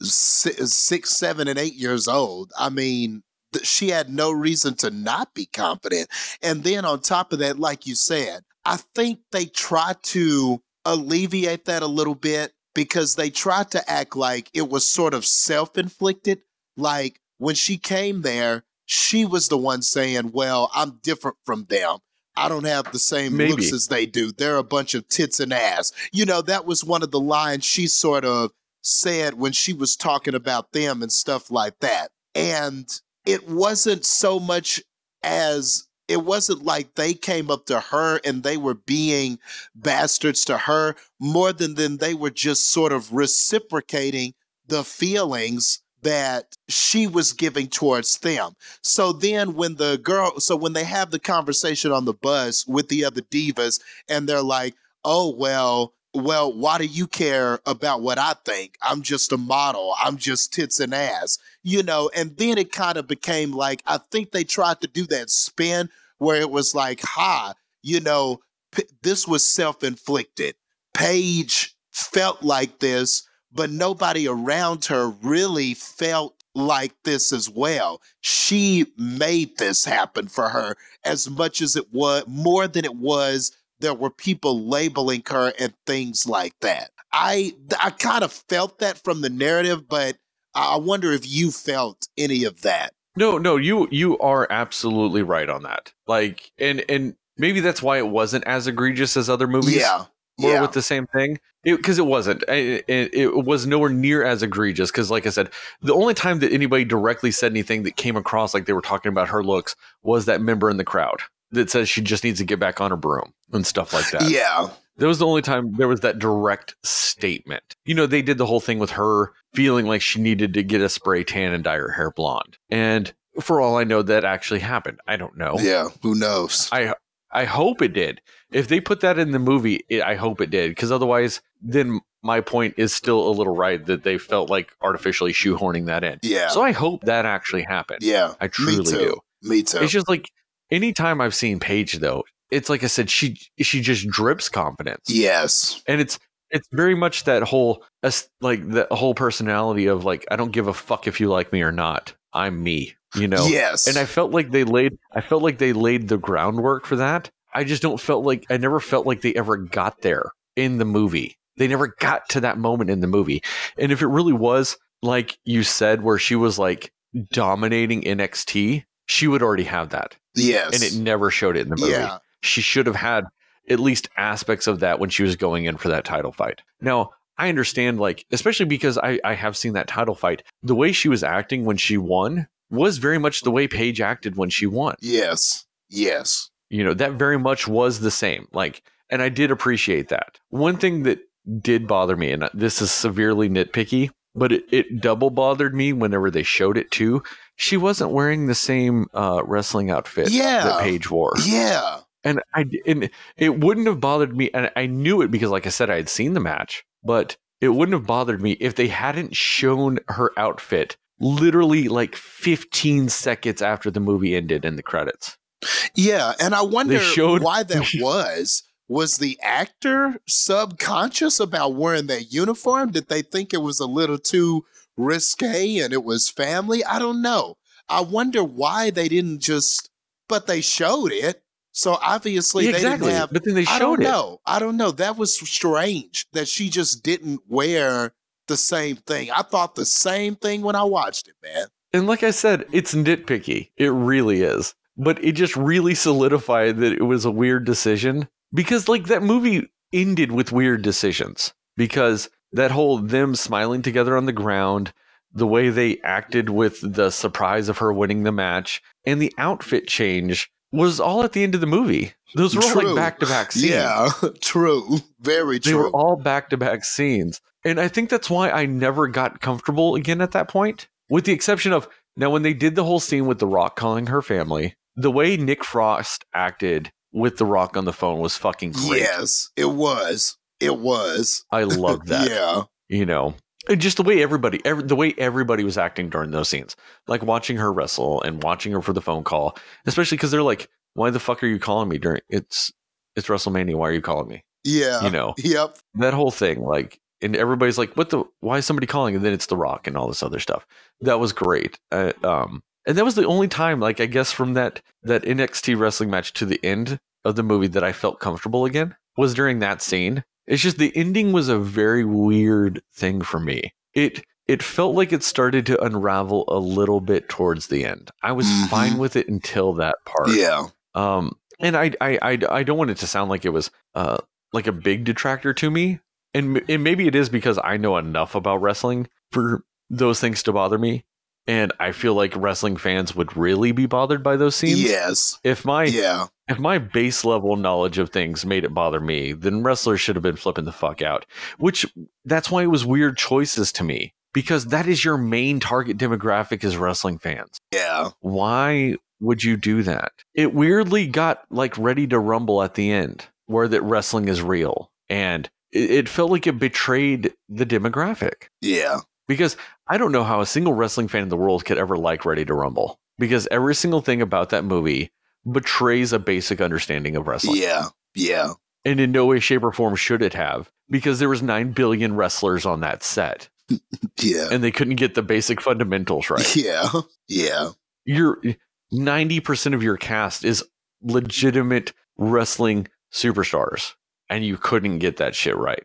six, seven, and eight years old. I mean, she had no reason to not be confident. And then on top of that, like you said, I think they try to alleviate that a little bit because they tried to act like it was sort of self inflicted. Like when she came there, she was the one saying, Well, I'm different from them. I don't have the same Maybe. looks as they do. They're a bunch of tits and ass. You know, that was one of the lines she sort of said when she was talking about them and stuff like that. And it wasn't so much as it wasn't like they came up to her and they were being bastards to her more than than they were just sort of reciprocating the feelings that she was giving towards them. So then when the girl so when they have the conversation on the bus with the other divas and they're like, "Oh, well, well, why do you care about what I think? I'm just a model. I'm just tits and ass." You know, and then it kind of became like I think they tried to do that spin where it was like, "Ha, you know, p- this was self-inflicted." Paige felt like this but nobody around her really felt like this as well. She made this happen for her as much as it was, more than it was, there were people labeling her and things like that. I I kind of felt that from the narrative, but I wonder if you felt any of that. No, no, you you are absolutely right on that. Like, and and maybe that's why it wasn't as egregious as other movies. Yeah. More Yeah. with the same thing because it, wasn't. It, it, it was nowhere near as egregious. Because, like I said, the only time that anybody directly said anything that came across like they were talking about her looks was that member in the crowd that says she just needs to get back on her broom and stuff like that. yeah. That was the only time there was that direct statement. You know, they did the whole thing with her feeling like she needed to get a spray tan and dye her hair blonde. And for all I know, that actually happened. I don't know. Yeah. Who knows? I I hope it did. If they put that in the movie, it, I hope it did. Because otherwise, then my point is still a little right that they felt like artificially shoehorning that in. yeah. So I hope that actually happened. yeah. I truly Me too. do. Me too. It's just like anytime I've seen Paige though, it's like I said, she she just drips confidence yes. and it's it's very much that whole like the whole personality of like I don't give a fuck if you like me or not. I'm me, you know. Yes. And I felt like they laid I felt like they laid the groundwork for that. I just don't felt like I never felt like they ever got there in the movie. They never got to that moment in the movie. And if it really was like you said where she was like dominating NXT, she would already have that. Yes. And it never showed it in the movie yeah. she should have had at least aspects of that when she was going in for that title fight. Now, I understand, like, especially because I, I have seen that title fight. The way she was acting when she won was very much the way Paige acted when she won. Yes. Yes. You know, that very much was the same. Like, and I did appreciate that. One thing that did bother me, and this is severely nitpicky, but it, it double bothered me whenever they showed it too. She wasn't wearing the same uh, wrestling outfit Yeah. that Paige wore Yeah. and I and it wouldn't have bothered me, and I knew it because, like I said, I had seen the match, but it wouldn't have bothered me if they hadn't shown her outfit literally like 15 seconds after the movie ended in the credits. Yeah, and I wonder showed- why that (laughs) was. Was the actor subconscious about wearing that uniform? Did they think it was a little too risque and it was family? I don't know. I wonder why they didn't just, but they showed it. So obviously Yeah, they exactly. didn't have. but then they I showed don't it. know. I don't know. That was strange that she just didn't wear the same thing. I thought the same thing when I watched it, man. And like I said, it's nitpicky. It really is. But it just really solidified that it was a weird decision because, like, that movie ended with weird decisions because that whole them smiling together on the ground, the way they acted with the surprise of her winning the match, and the outfit change was all at the end of the movie. Those were all like back to back scenes. Yeah, (laughs) true. Very true. They were all back to back scenes. And I think that's why I never got comfortable again at that point, with the exception of now when they did the whole scene with The Rock calling her family, the way Nick Frost acted with The Rock on the phone was fucking great. Yes, it was. It was. I love (laughs) that. yeah. You know, and just the way everybody, every, the way everybody was acting during those scenes, like watching her wrestle and watching her for the phone call, especially because they're like, "Why the fuck are you calling me during it's it's WrestleMania? Why are you calling me?" Yeah. You know, Yep. that whole thing like and everybody's like what the why is somebody calling and then it's the rock and all this other stuff that was great uh, um and that was the only time like i guess from that that nxt wrestling match to the end of the movie that i felt comfortable again was during that scene. It's just the ending was a very weird thing for me. It it felt like it started to unravel a little bit towards the end. I was Mhm. fine with it until that part. Yeah. um, and I, I, I, I don't want it to sound like it was uh like a big detractor to me, and, and maybe it is because I know enough about wrestling for those things to bother me, and I feel like wrestling fans would really be bothered by those scenes. Yes. If my Yeah. if my base level knowledge of things made it bother me, then wrestlers should have been flipping the fuck out. Which that's why it was weird choices to me because that is your main target demographic is wrestling fans Yeah. why would you do that? It weirdly got like ready to rumble at the end, where that wrestling is real, and it, it felt like it betrayed the demographic. Yeah. Because I don't know how a single wrestling fan in the world could ever like Ready to Rumble, because every single thing about that movie betrays a basic understanding of wrestling, Yeah. Yeah. and in no way, shape, or form should it have, because there was nine billion wrestlers on that set, (laughs) Yeah. and they couldn't get the basic fundamentals right. (laughs) Yeah. Yeah. your 90% of your cast is legitimate wrestling superstars and you couldn't get that shit right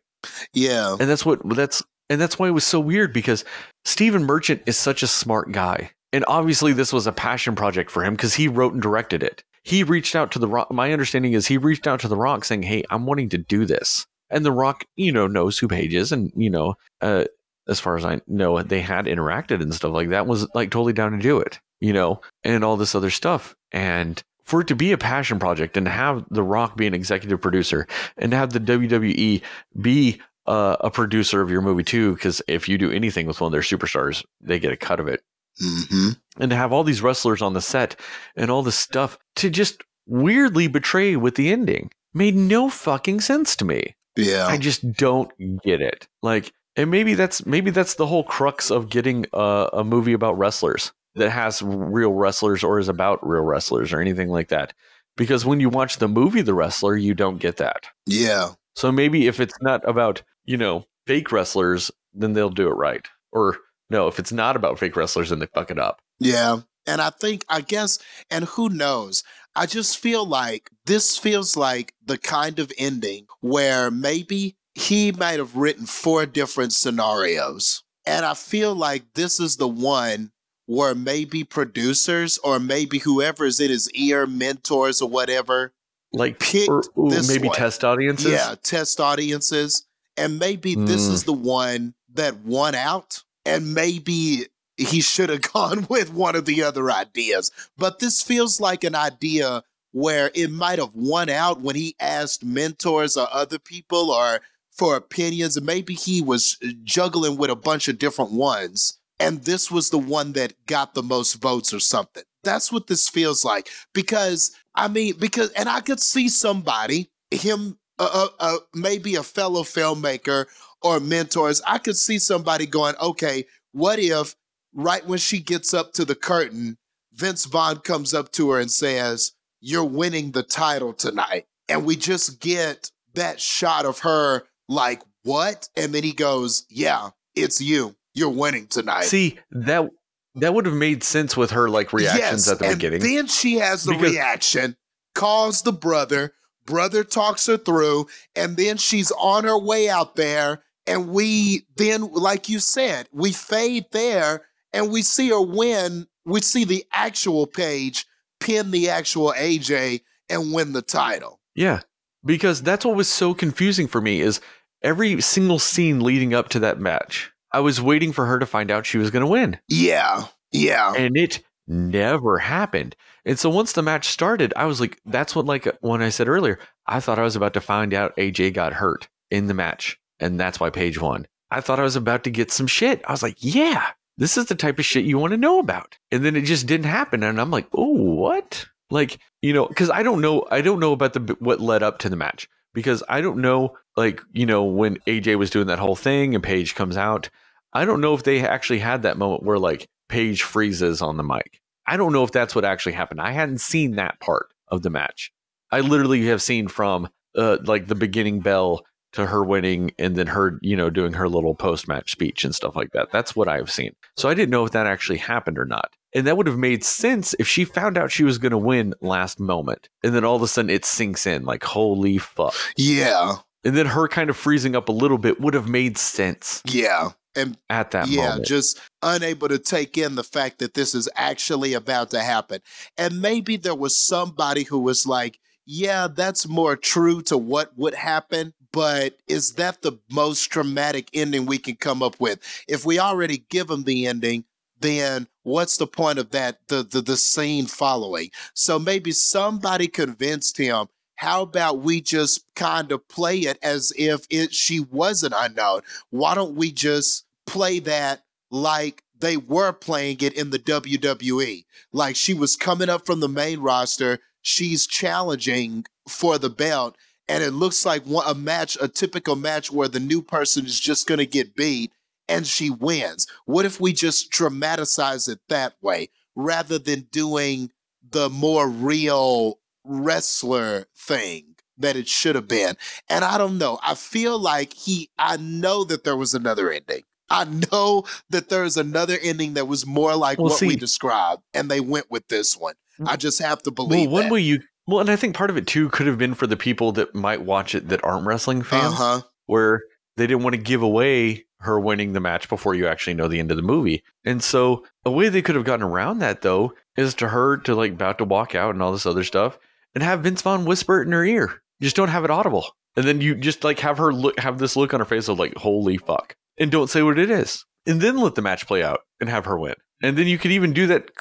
Yeah. and that's what that's and that's why it was so weird because Stephen Merchant is such a smart guy. And obviously this was a passion project for him because he wrote and directed it. He reached out to the rock my understanding is he reached out to the rock saying hey i'm wanting to do this. And the rock you know knows who Paige is and you know uh as far as i know they had interacted and stuff like that was like totally down to do it you know and all this other stuff. And for it to be a passion project and have the rock be an executive producer and have the wwe be uh, a producer of your movie too because if you do anything with one of their superstars they get a cut of it Mm-hmm. and to have all these wrestlers on the set and all this stuff to just weirdly betray with the ending made no fucking sense to me. Yeah. I just don't get it. Like, and maybe that's maybe that's the whole crux of getting a, a movie about wrestlers that has real wrestlers or is about real wrestlers or anything like that. Because when you watch the movie The Wrestler, you don't get that. Yeah. So maybe if it's not about, you know, fake wrestlers, then they'll do it right. Or no, if it's not about fake wrestlers, then they fuck it up. Yeah. And I think, I guess, and who knows? I just feel like this feels like the kind of ending where maybe he might have written four different scenarios. And I feel like this is the one where maybe producers or maybe whoever is in his ear, mentors or whatever, Like picked or, this maybe one. test audiences. Yeah, test audiences. And maybe this Mm. is the one that won out. And maybe he should have (laughs) gone with one of the other ideas. But this feels like an idea where it might have won out when he asked mentors or other people or for opinions. And maybe he was juggling with a bunch of different ones. And this was the one that got the most votes or something. That's what this feels like. Because, I mean, because, and I could see somebody, him, uh, uh, uh, maybe a fellow filmmaker or mentors. I could see somebody going, okay, what if right when she gets up to the curtain, Vince Vaughn comes up to her and says, You're winning the title tonight. And we just get that shot of her like, What? And then he goes, Yeah, it's you. You're winning tonight. See, that that would have made sense with her like reactions Yes, at the and beginning. Then she has the Because- reaction, calls the brother, brother talks her through, and then she's on her way out there. And we then, like you said, we fade there and we see her win. We see the actual Paige pin the actual AJ and win the title. Yeah, because that's what was so confusing for me is every single scene leading up to that match. I was waiting for her to find out she was going to win, Yeah, yeah, and it never happened. And so once the match started, I was like, that's what like when I said earlier, I thought I was about to find out AJ got hurt in the match, and that's why Paige won. I thought I was about to get some shit. I was like, yeah, this is the type of shit you want to know about. And then it just didn't happen, and I'm like, oh, what? Like, you know, because I don't know, I don't know about the what led up to the match because I don't know, like, you know, when AJ was doing that whole thing and Paige comes out, I don't know if they actually had that moment where like Paige freezes on the mic. I don't know if that's what actually happened. I hadn't seen that part of the match. I literally have seen from uh, like the beginning bell to her winning and then her, you know, doing her little post match speech and stuff like that. That's what I've seen. So I didn't know if that actually happened or not. And that would have made sense if she found out she was going to win last moment. And then all of a sudden it sinks in like, holy fuck. yeah, And then her kind of freezing up a little bit would have made sense yeah. And at that yeah, moment. just unable to take in the fact that this is actually about to happen. And maybe there was somebody who was like, yeah, that's more true to what would happen, but is that the most traumatic ending we can come up with? If we already give them the ending, then what's the point of that the, the the scene following? So maybe somebody convinced him how about we just kind of play it as if it she wasn't unknown? Why don't we just play that like they were playing it in the WWE? Like she was coming up from the main roster, she's challenging for the belt, and it looks like a match, a typical match where the new person is just going to get beat and she wins. What if we just dramatize it that way rather than doing the more real wrestler thing that it should have been? And I don't know. I feel like he, I know that there was another ending. I know that there's another ending that was more like Well, what we described, and they went with this one. I just have to well, believe one that. way you, well, and I think part of it too could have been for the people that might watch it that aren't wrestling fans. Uh huh. where they didn't want to give away her winning the match before you actually know the end of the movie. And so a way they could have gotten around that though is to her to like about to walk out and all this other stuff and have Vince Vaughn whisper it in her ear. You Just don't have it audible. And then you just like have her look have this look on her face of like, holy fuck. And don't say what it is. And then let the match play out and have her win. And then you could even do that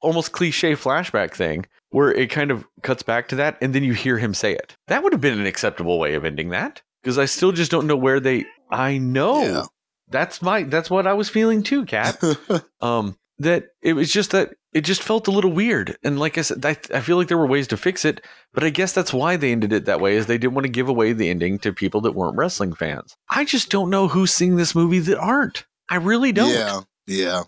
almost cliche flashback thing where it kind of cuts back to that and then you hear him say it. That would have been an acceptable way of ending that because I still just don't know where they I know. Yeah. That's my that's what I was feeling too, Kat. (laughs) um that it was just that it just felt a little weird. And like I said, I, I feel like there were ways to fix it, but I guess that's why they ended it that way is they didn't want to give away the ending to people that weren't wrestling fans. I just don't know who's seeing this movie that aren't. I really don't. Yeah. Yeah.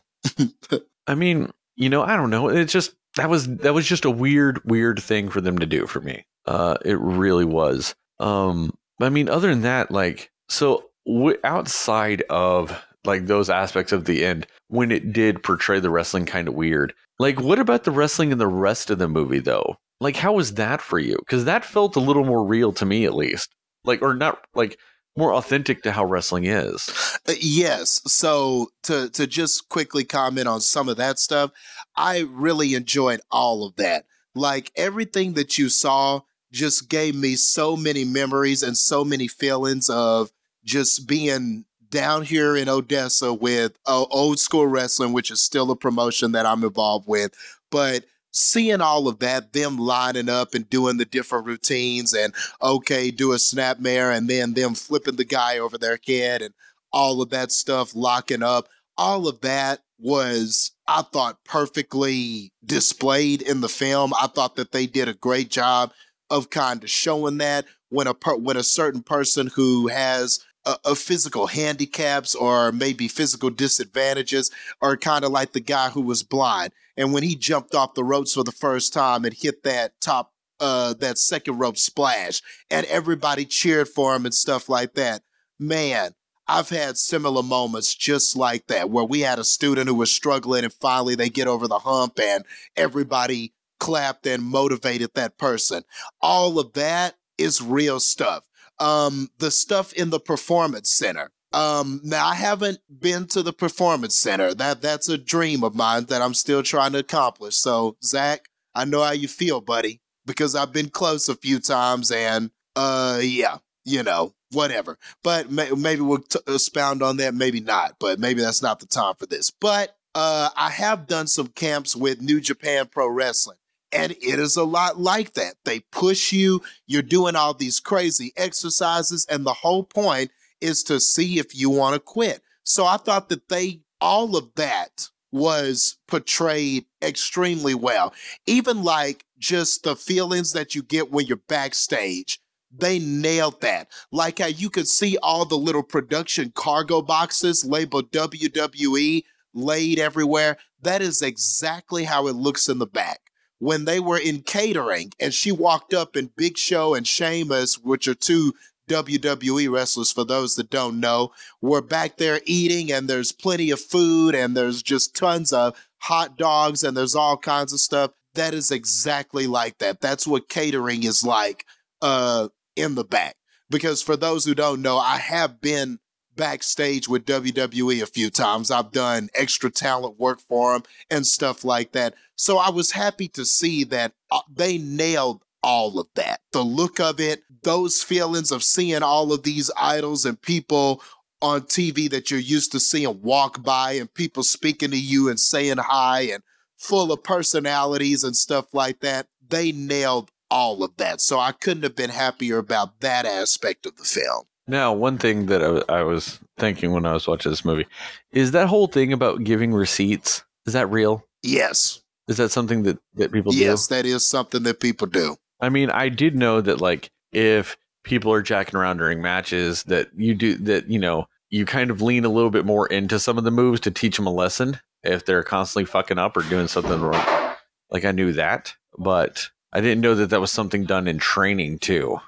(laughs) I mean, you know, I don't know. It's just that was that was just a weird, weird thing for them to do for me. Uh, it really was. Um, I mean, other than that, like, so w- outside of like those aspects of the end, when it did portray the wrestling kind of weird, like, what about the wrestling in the rest of the movie though? Like, how was that for you? Because that felt a little more real to me, at least. Like, or not like more authentic to how wrestling is. Uh, yes. So to to just quickly comment on some of that stuff, I really enjoyed all of that. Like everything that you saw just gave me so many memories and so many feelings of just being down here in Odessa with uh, old school wrestling, which is still a promotion that I'm involved with, but seeing all of that, them lining up and doing the different routines and okay, do a snapmare and then them flipping the guy over their head and all of that stuff locking up. All of that was, I thought, perfectly displayed in the film. I thought that they did a great job of kind of showing that when a per- when a certain person who has of physical handicaps or maybe physical disadvantages, or kind of like the guy who was blind. And when he jumped off the ropes for the first time and hit that top, uh, that second rope splash, and everybody cheered for him and stuff like that. Man, I've had similar moments just like that where we had a student who was struggling and finally they get over the hump and everybody clapped and motivated that person. All of that is real stuff. Um, the stuff in the performance center. Um, now I haven't been to the performance center. That that's a dream of mine that I'm still trying to accomplish. So Zak, I know how you feel, buddy, because I've been close a few times, and uh, yeah, you know, whatever. But may, maybe we'll t- expound on that, maybe not. But maybe that's not the time for this. But uh, I have done some camps with New Japan Pro Wrestling. And it is a lot like that. They push you, you're doing all these crazy exercises, and the whole point is to see if you want to quit. So I thought that they, all of that was portrayed extremely well. Even like just the feelings that you get when you're backstage. They nailed that. Like how you could see all the little production cargo boxes labeled WWE laid everywhere. That is exactly how it looks in the back when they were in catering and she walked up and Big Show and Sheamus, which are two WWE wrestlers for those that don't know, were back there eating and there's plenty of food and there's just tons of hot dogs and there's all kinds of stuff. That is exactly like that. That's what catering is like uh in the back. Because for those who don't know, I have been backstage with WWE a few times. I've done extra talent work for them and stuff like that. So I was happy to see that uh, they nailed all of that. The look of it, those feelings of seeing all of these idols and people on TV that you're used to seeing walk by and people speaking to you and saying hi and full of personalities and stuff like that. They nailed all of that. So I couldn't have been happier about that aspect of the film. Now, one thing that I, I was thinking when I was watching this movie is that whole thing about giving receipts. Is that real? Yes. Is that something that, that people yes, do? Yes, that is something that people do. I mean, I did know that like if people are jacking around during matches, that you do that, you know, you kind of lean a little bit more into some of the moves to teach them a lesson if they're constantly fucking up or doing something wrong. Like I knew that, but I didn't know that that was something done in training too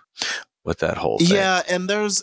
with that whole thing. Yeah, and there's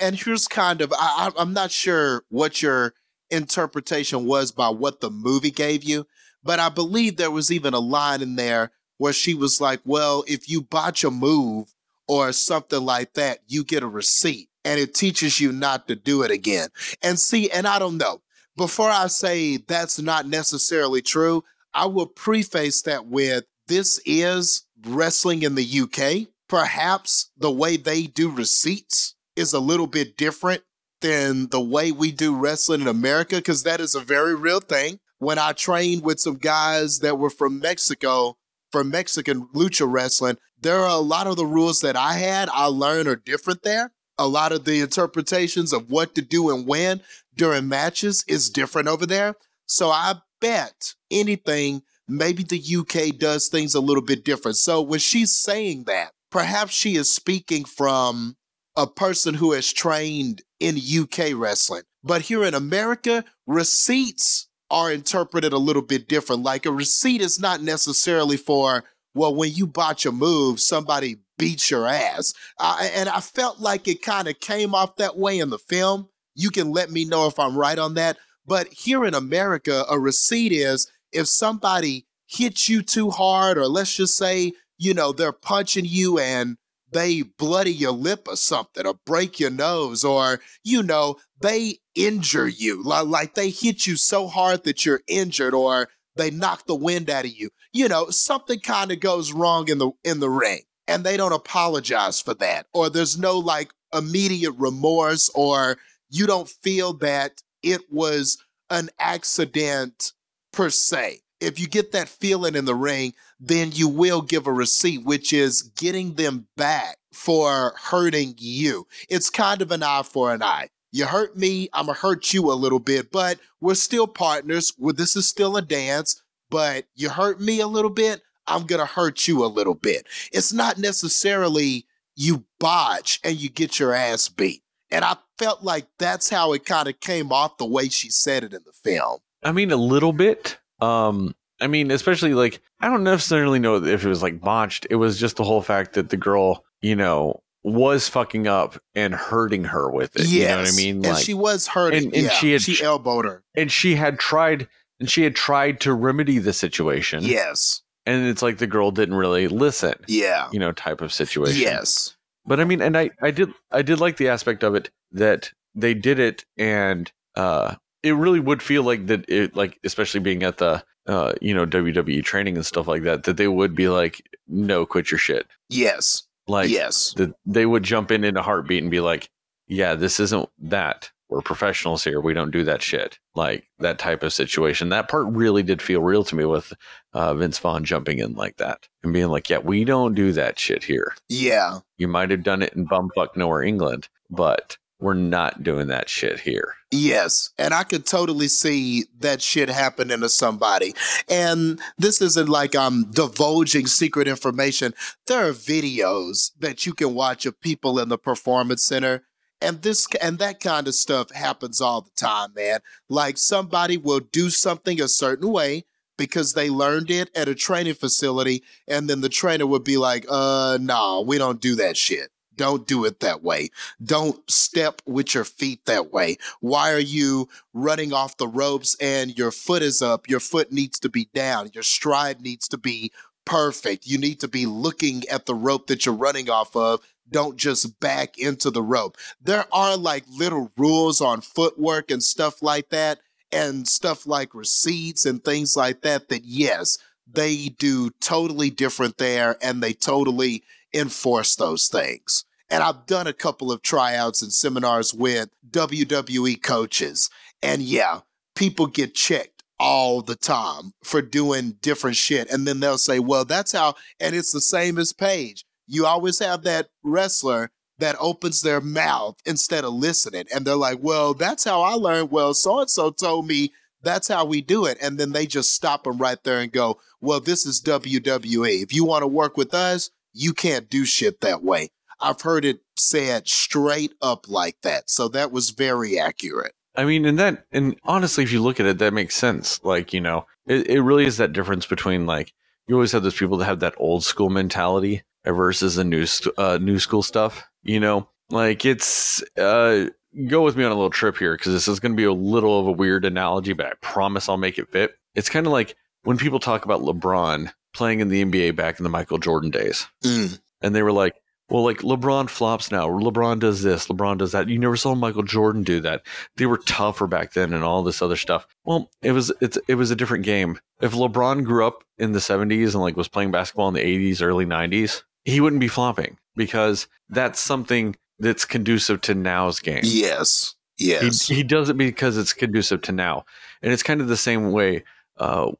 and here's kind of I, I'm not sure what your interpretation was by what the movie gave you, but I believe there was even a line in there where she was like, "Well, if you botch a move or something like that, you get a receipt, and it teaches you not to do it again." And see, and I don't know. Before I say that's not necessarily true, I will preface that with this is wrestling in the UK perhaps the way they do receipts is a little bit different than the way we do wrestling in America, because that is a very real thing. When I trained with some guys that were from Mexico, from Mexican lucha wrestling, there are a lot of the rules that I had, I learned are different there. A lot of the interpretations of what to do and when during matches is different over there. So I bet anything, maybe the UK does things a little bit different. So when she's saying that, perhaps she is speaking from a person who has trained in UK wrestling. But here in America, receipts are interpreted a little bit different. Like a receipt is not necessarily for, well, when you botch a move, somebody beats your ass. And I felt like it kind of came off that way in the film. You can let me know if I'm right on that. But here in America, a receipt is if somebody hits you too hard, or let's just say you know, they're punching you and they bloody your lip or something or break your nose or, you know, they injure you. Like they hit you so hard that you're injured or they knock the wind out of you. You know, something kind of goes wrong in the in the ring and they don't apologize for that or there's no like immediate remorse or you don't feel that it was an accident per se if you get that feeling in the ring, then you will give a receipt, which is getting them back for hurting you. It's kind of an eye for an eye. You hurt me, I'm gonna hurt you a little bit, but we're still partners. Well, this is still a dance, but you hurt me a little bit, I'm gonna hurt you a little bit. It's not necessarily you botch and you get your ass beat. And I felt like that's how it kind of came off the way she said it in the film. I mean, a little bit. Um, I mean, especially like I don't necessarily know if it was like botched. It was just the whole fact that the girl, you know, was fucking up and hurting her with it. Yes. You know what I mean? And she was hurting. and- and yeah, she had- she elbowed her. and she had tried and she had tried to remedy the situation. Yes. And it's like the girl didn't really listen. Yeah. You know, type of situation. Yes. But I mean, and I, I did I did like the aspect of it that they did it and uh it really would feel like that it like especially being at the uh you know WWE training and stuff like that that they would be like no quit your shit Yes. like yes. that they would jump in in a heartbeat and be like yeah this isn't that we're professionals here we don't do that shit like that type of situation that part really did feel real to me with uh Vince Vaughn jumping in like that and being like yeah we don't do that shit here Yeah. you might have done it in bumfuck nowhere England, but we're not doing that shit here. Yes, and I could totally see that shit happening to somebody. And this isn't like I'm divulging secret information. There are videos that you can watch of people in the performance center. And this and that kind of stuff happens all the time, man. Like somebody will do something a certain way because they learned it at a training facility, and then the trainer would be like, uh, nah, we don't do that shit. Don't do it that way. Don't step with your feet that way. Why are you running off the ropes and your foot is up? Your foot needs to be down. Your stride needs to be perfect. You need to be looking at the rope that you're running off of. Don't just back into the rope. There are like little rules on footwork and stuff like that, and stuff like receipts and things like that, that yes, they do totally different there and they totally enforce those things. And I've done a couple of tryouts and seminars with WWE coaches. And yeah, people get checked all the time for doing different shit. And then they'll say, well, that's how, and it's the same as Paige. You always have that wrestler that opens their mouth instead of listening. And they're like, well, that's how I learned. Well, so and so told me that's how we do it. And then they just stop them right there and go, well, this is WWE. If you want to work with us, you can't do shit that way. I've heard it said straight up like that. So that was very accurate. I mean, and that, and honestly, if you look at it, that makes sense. Like, you know, it, it really is that difference between like, you always have those people that have that old school mentality versus the new, uh, new school stuff, you know, like it's, uh, go with me on a little trip here because this is going to be a little of a weird analogy, but I promise I'll make it fit. It's kind of like when people talk about LeBron playing in the NBA back in the Michael Jordan days. Mm. and they were like, well, like LeBron flops now. LeBron does this. LeBron does that. You never saw Michael Jordan do that. They were tougher back then, and all this other stuff. Well, it was it's it was a different game. If LeBron grew up in the '70s and like was playing basketball in the '80s, early '90s, he wouldn't be flopping because that's something that's conducive to now's game. Yes. Yes. He, he does it because it's conducive to now. And it's kind of the same way uh,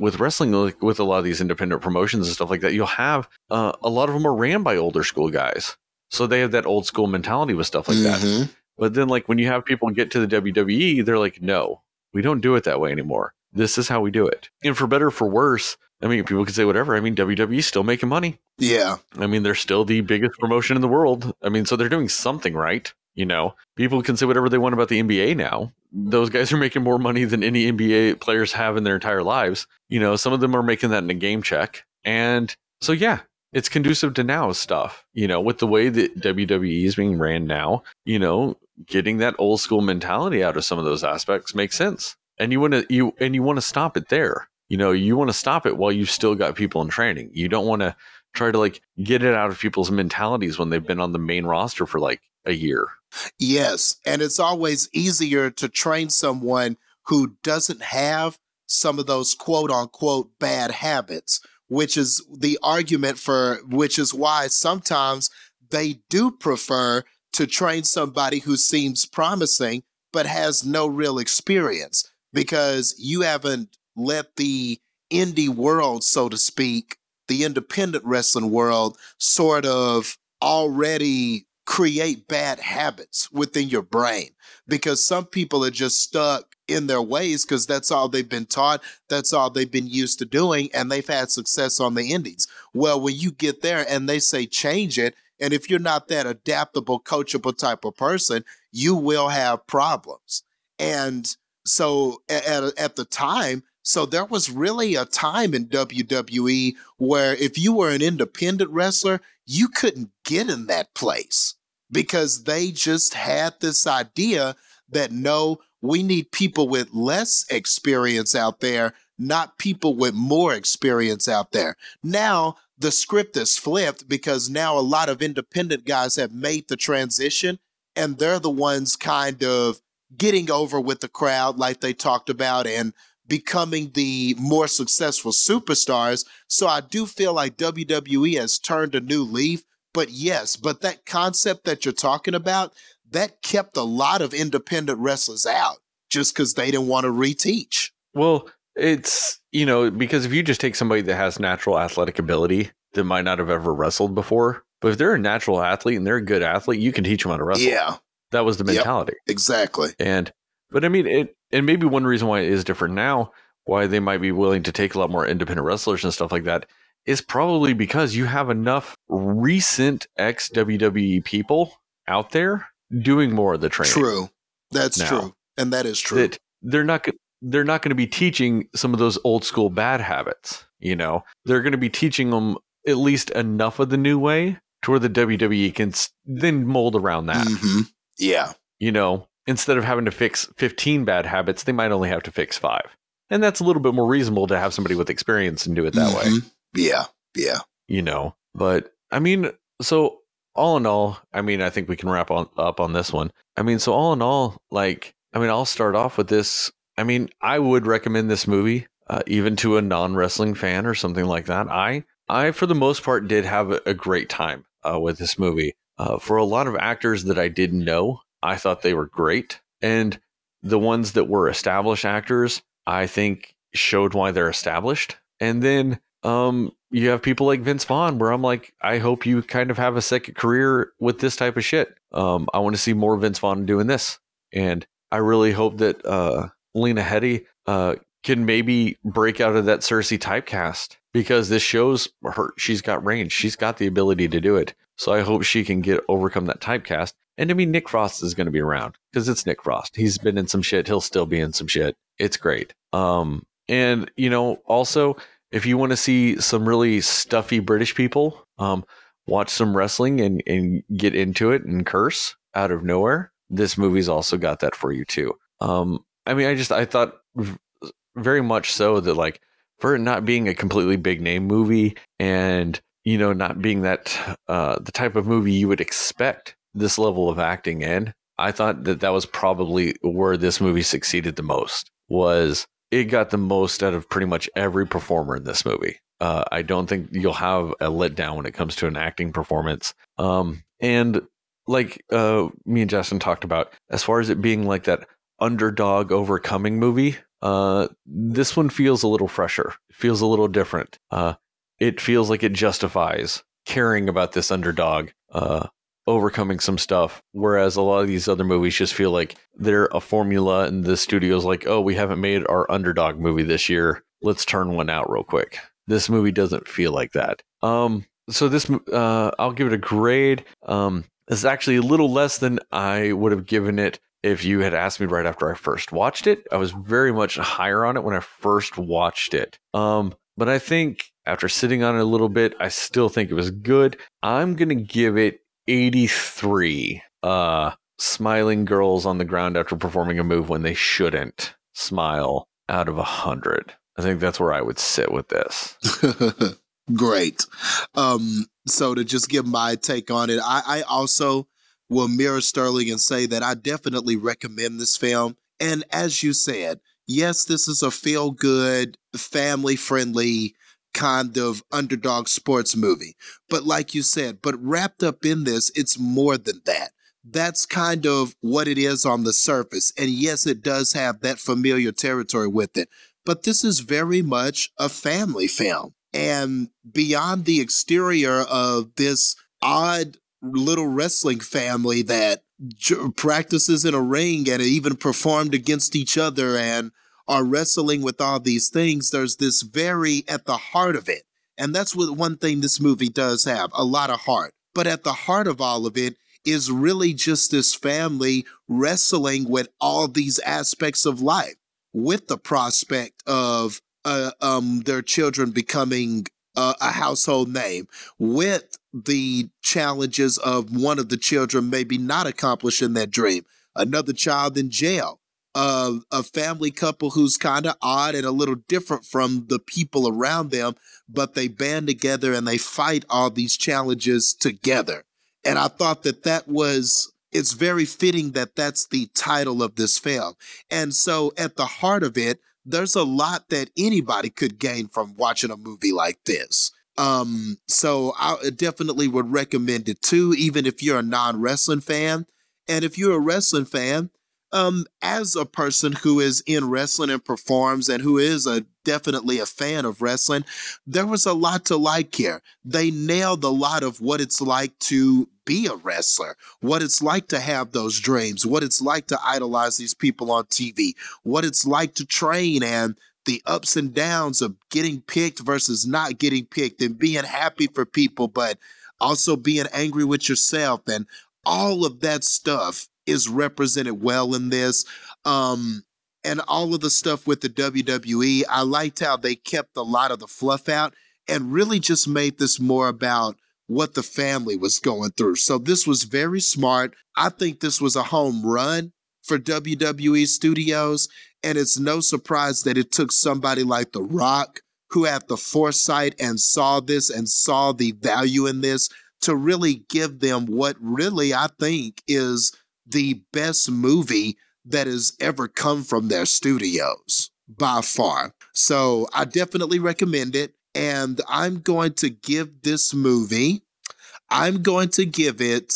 with wrestling, like with a lot of these independent promotions and stuff like that. You'll have uh, a lot of them are ran by older school guys. So they have that old school mentality with stuff like that. Mhm. But then, like, when you have people get to the WWE, they're like, no, we don't do it that way anymore. This is how we do it. And for better or for worse, I mean, people can say whatever. I mean, WWE's still making money. Yeah. I mean, they're still the biggest promotion in the world. I mean, so they're doing something right. You know, people can say whatever they want about the NBA now. Those guys are making more money than any NBA players have in their entire lives. You know, some of them are making that in a game check. And so, yeah, it's conducive to now stuff. You know, with the way that WWE is being ran now, you know, getting that old school mentality out of some of those aspects makes sense. And you want to, you, and you want to stop it there. You know, you want to stop it while you've still got people in training. You don't want to try to like get it out of people's mentalities when they've been on the main roster for like a year. Yes. And it's always easier to train someone who doesn't have some of those quote unquote bad habits, which is the argument for which is why sometimes they do prefer to train somebody who seems promising but has no real experience because you haven't let the indie world, so to speak, the independent wrestling world sort of already create bad habits within your brain because some people are just stuck in their ways because that's all they've been taught, that's all they've been used to doing, and they've had success on the indies. Well, when you get there and they say change it, And if you're not that adaptable, coachable type of person, you will have problems. And so at, at the time, so there was really a time in WWE where if you were an independent wrestler, you couldn't get in that place because they just had this idea that no, we need people with less experience out there, not people with more experience out there. Now, the script is flipped because now a lot of independent guys have made the transition and they're the ones kind of getting over with the crowd like they talked about and becoming the more successful superstars. So I do feel like WWE has turned a new leaf. But yes, but that concept that you're talking about, that kept a lot of independent wrestlers out just because they didn't want to reteach. Well, it's, you know, because if you just take somebody that has natural athletic ability that might not have ever wrestled before, but if they're a natural athlete and they're a good athlete, you can teach them how to wrestle. Yeah. That was the mentality. Yep, exactly. And, but I mean, it, and maybe one reason why it is different now, why they might be willing to take a lot more independent wrestlers and stuff like that, is probably because you have enough recent ex WWE people out there doing more of the training. True. That's now. true. And that is true. That they're not they're not going to be teaching some of those old school bad habits, you know. They're going to be teaching them at least enough of the new way to where the WWE can then mold around that. Mm-hmm. Yeah. You know, instead of having to fix 15 bad habits, they might only have to fix 5. And that's a little bit more reasonable to have somebody with experience and do it that mm-hmm. way. Yeah. Yeah. You know, but I mean, so all in all, I mean, I think we can wrap on, up on this one. I mean, so all in all, like, I mean, I'll start off with this. I mean, I would recommend this movie, uh, even to a non wrestling fan or something like that. I, I, for the most part, did have a, a great time uh, with this movie. Uh, for a lot of actors that I didn't know, I thought they were great. And the ones that were established actors, I think showed why they're established. And then um, you have people like Vince Vaughn, where I'm like, I hope you kind of have a second career with this type of shit. Um, I want to see more Vince Vaughn doing this, and I really hope that uh, Lena Headey uh, can maybe break out of that Cersei typecast because this shows her. She's got range. She's got the ability to do it. So I hope she can get overcome that typecast. And I mean, Nick Frost is going to be around because it's Nick Frost. He's been in some shit. He'll still be in some shit. It's great. Um, and you know, also if you want to see some really stuffy British people, um, watch some wrestling and, and get into it and curse out of nowhere, this movie's also got that for you too. Um, I mean, I just I thought very much so that like for it not being a completely big name movie and you know not being that uh, the type of movie you would expect this level of acting in, I thought that that was probably where this movie succeeded the most was it got the most out of pretty much every performer in this movie. Uh, I don't think you'll have a letdown when it comes to an acting performance. Um, and like uh, me and Jastin talked about, as far as it being like that underdog overcoming movie, uh, this one feels a little fresher. It feels a little different. Uh, it feels like it justifies caring about this underdog uh, overcoming some stuff. Whereas a lot of these other movies just feel like they're a formula, and the studio's like, oh, we haven't made our underdog movie this year. Let's turn one out real quick. This movie doesn't feel like that. Um, so this, uh, I'll give it a grade. Um, it's actually a little less than I would have given it if you had asked me right after I first watched it. I was very much higher on it when I first watched it. Um, but I think after sitting on it a little bit, I still think it was good. I'm going to give it 83 uh, smiling girls on the ground after performing a move when they shouldn't smile out of a 100. I think that's where I would sit with this. (laughs) Great. Um, so to just give my take on it, I, I also will mirror Sterling and say that I definitely recommend this film. And as you said, yes, this is a feel good, family friendly kind of underdog sports movie. But like you said, but wrapped up in this, it's more than that. That's kind of what it is on the surface. And yes, it does have that familiar territory with it. But this is very much a family film. And beyond the exterior of this odd little wrestling family that practices in a ring and even performed against each other and are wrestling with all these things, there's this very at the heart of it. And that's what one thing this movie does have a lot of heart. But at the heart of all of it is really just this family wrestling with all these aspects of life with the prospect of uh, um, their children becoming uh, a household name, with the challenges of one of the children maybe not accomplishing that dream, another child in jail, uh, a family couple who's kind of odd and a little different from the people around them, but they band together and they fight all these challenges together. And I thought that that was it's very fitting that that's the title of this film. And so at the heart of it, there's a lot that anybody could gain from watching a movie like this. Um, so I definitely would recommend it too, even if you're a non wrestling fan. And if you're a wrestling fan, um, as a person who is in wrestling and performs and who is a definitely a fan of wrestling, there was a lot to like here. They nailed a lot of what it's like to be a wrestler, what it's like to have those dreams, what it's like to idolize these people on TV, what it's like to train and the ups and downs of getting picked versus not getting picked and being happy for people, but also being angry with yourself and all of that stuff is represented well in this. Um, and all of the stuff with the WWE, I liked how they kept a lot of the fluff out and really just made this more about what the family was going through. So this was very smart. I think this was a home run for WWE Studios. And it's no surprise that it took somebody like The Rock, who had the foresight and saw this and saw the value in this, to really give them what really I think is the best movie that has ever come from their studios by far. So I definitely recommend it. And I'm going to give this movie, I'm going to give it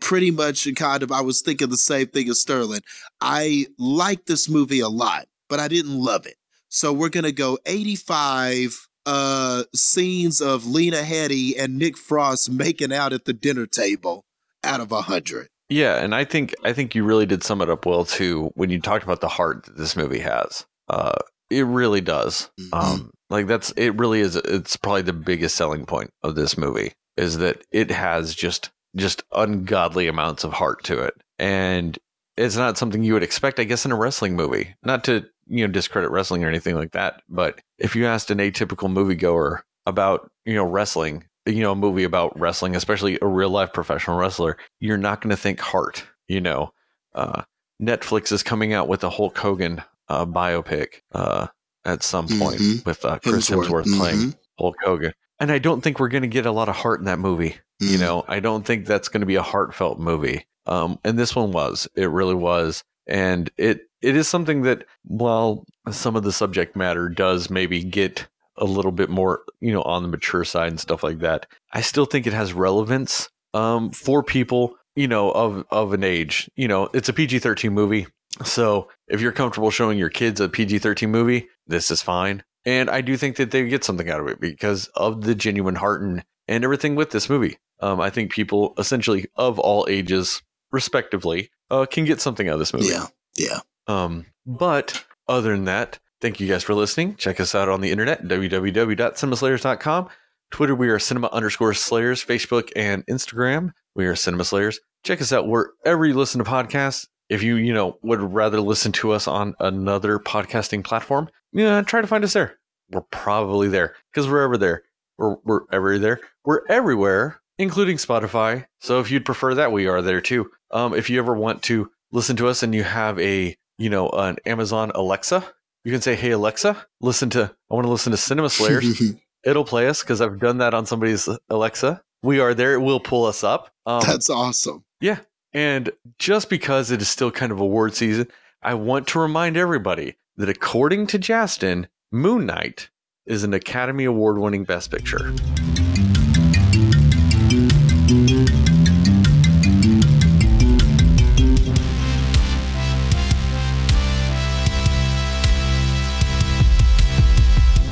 pretty much kind of, I was thinking the same thing as Sterling. I like this movie a lot, but I didn't love it. So we're going to go 85 uh scenes of Lena Headey and Nick Frost making out at the dinner table out of a 100. Yeah, and I think I think you really did sum it up well too when you talked about the heart that this movie has. Uh, it really does. Mm-hmm. Um, like that's it. Really is. It's probably the biggest selling point of this movie is that it has just just ungodly amounts of heart to it, and it's not something you would expect, I guess, in a wrestling movie. Not to you know discredit wrestling or anything like that, but if you asked an atypical moviegoer about you know wrestling, you know, a movie about wrestling, especially a real life professional wrestler, you're not going to think heart. You know, uh, Netflix is coming out with a Hulk Hogan uh, biopic uh, at some point mm-hmm. with uh, Chris Hemsworth, Hemsworth mm-hmm. playing Hulk Hogan. And I don't think we're going to get a lot of heart in that movie. Mm-hmm. You mm. know, I don't think that's going to be a heartfelt movie. Um, and this one was. It really was. And it it is something that, while some of the subject matter does maybe get a little bit more, you know, on the mature side and stuff like that. I still think it has relevance um, for people, you know, of of an age. You know, it's a PG thirteen movie, so if you're comfortable showing your kids a PG thirteen movie, this is fine. And I do think that they get something out of it because of the genuine heart and, and everything with this movie. Um, I think people essentially of all ages, respectively, uh, can get something out of this movie. Yeah, yeah. Um, but other than that, Thank you guys for listening. Check us out on the internet, www.cinemaslayers.com. Twitter, we are cinema underscore slayers. Facebook and Instagram, we are cinema slayers. Check us out wherever you listen to podcasts. If you, you know, would rather listen to us on another podcasting platform, yeah, try to find us there. We're probably there because we're ever there. We're, we're ever there. We're everywhere, including Spotify. So if you'd prefer that, we are there too. Um, if you ever want to listen to us and you have a, you know, an Amazon Alexa, you can say, "Hey Alexa, listen to I want to listen to Cinema Slayers." (laughs) It'll play us because I've done that on somebody's Alexa. We are there; it will pull us up. Um, That's awesome. Yeah, and just because it is still kind of award season, I want to remind everybody that according to Jastin, Moon Knight is an Academy Award winning Best Picture.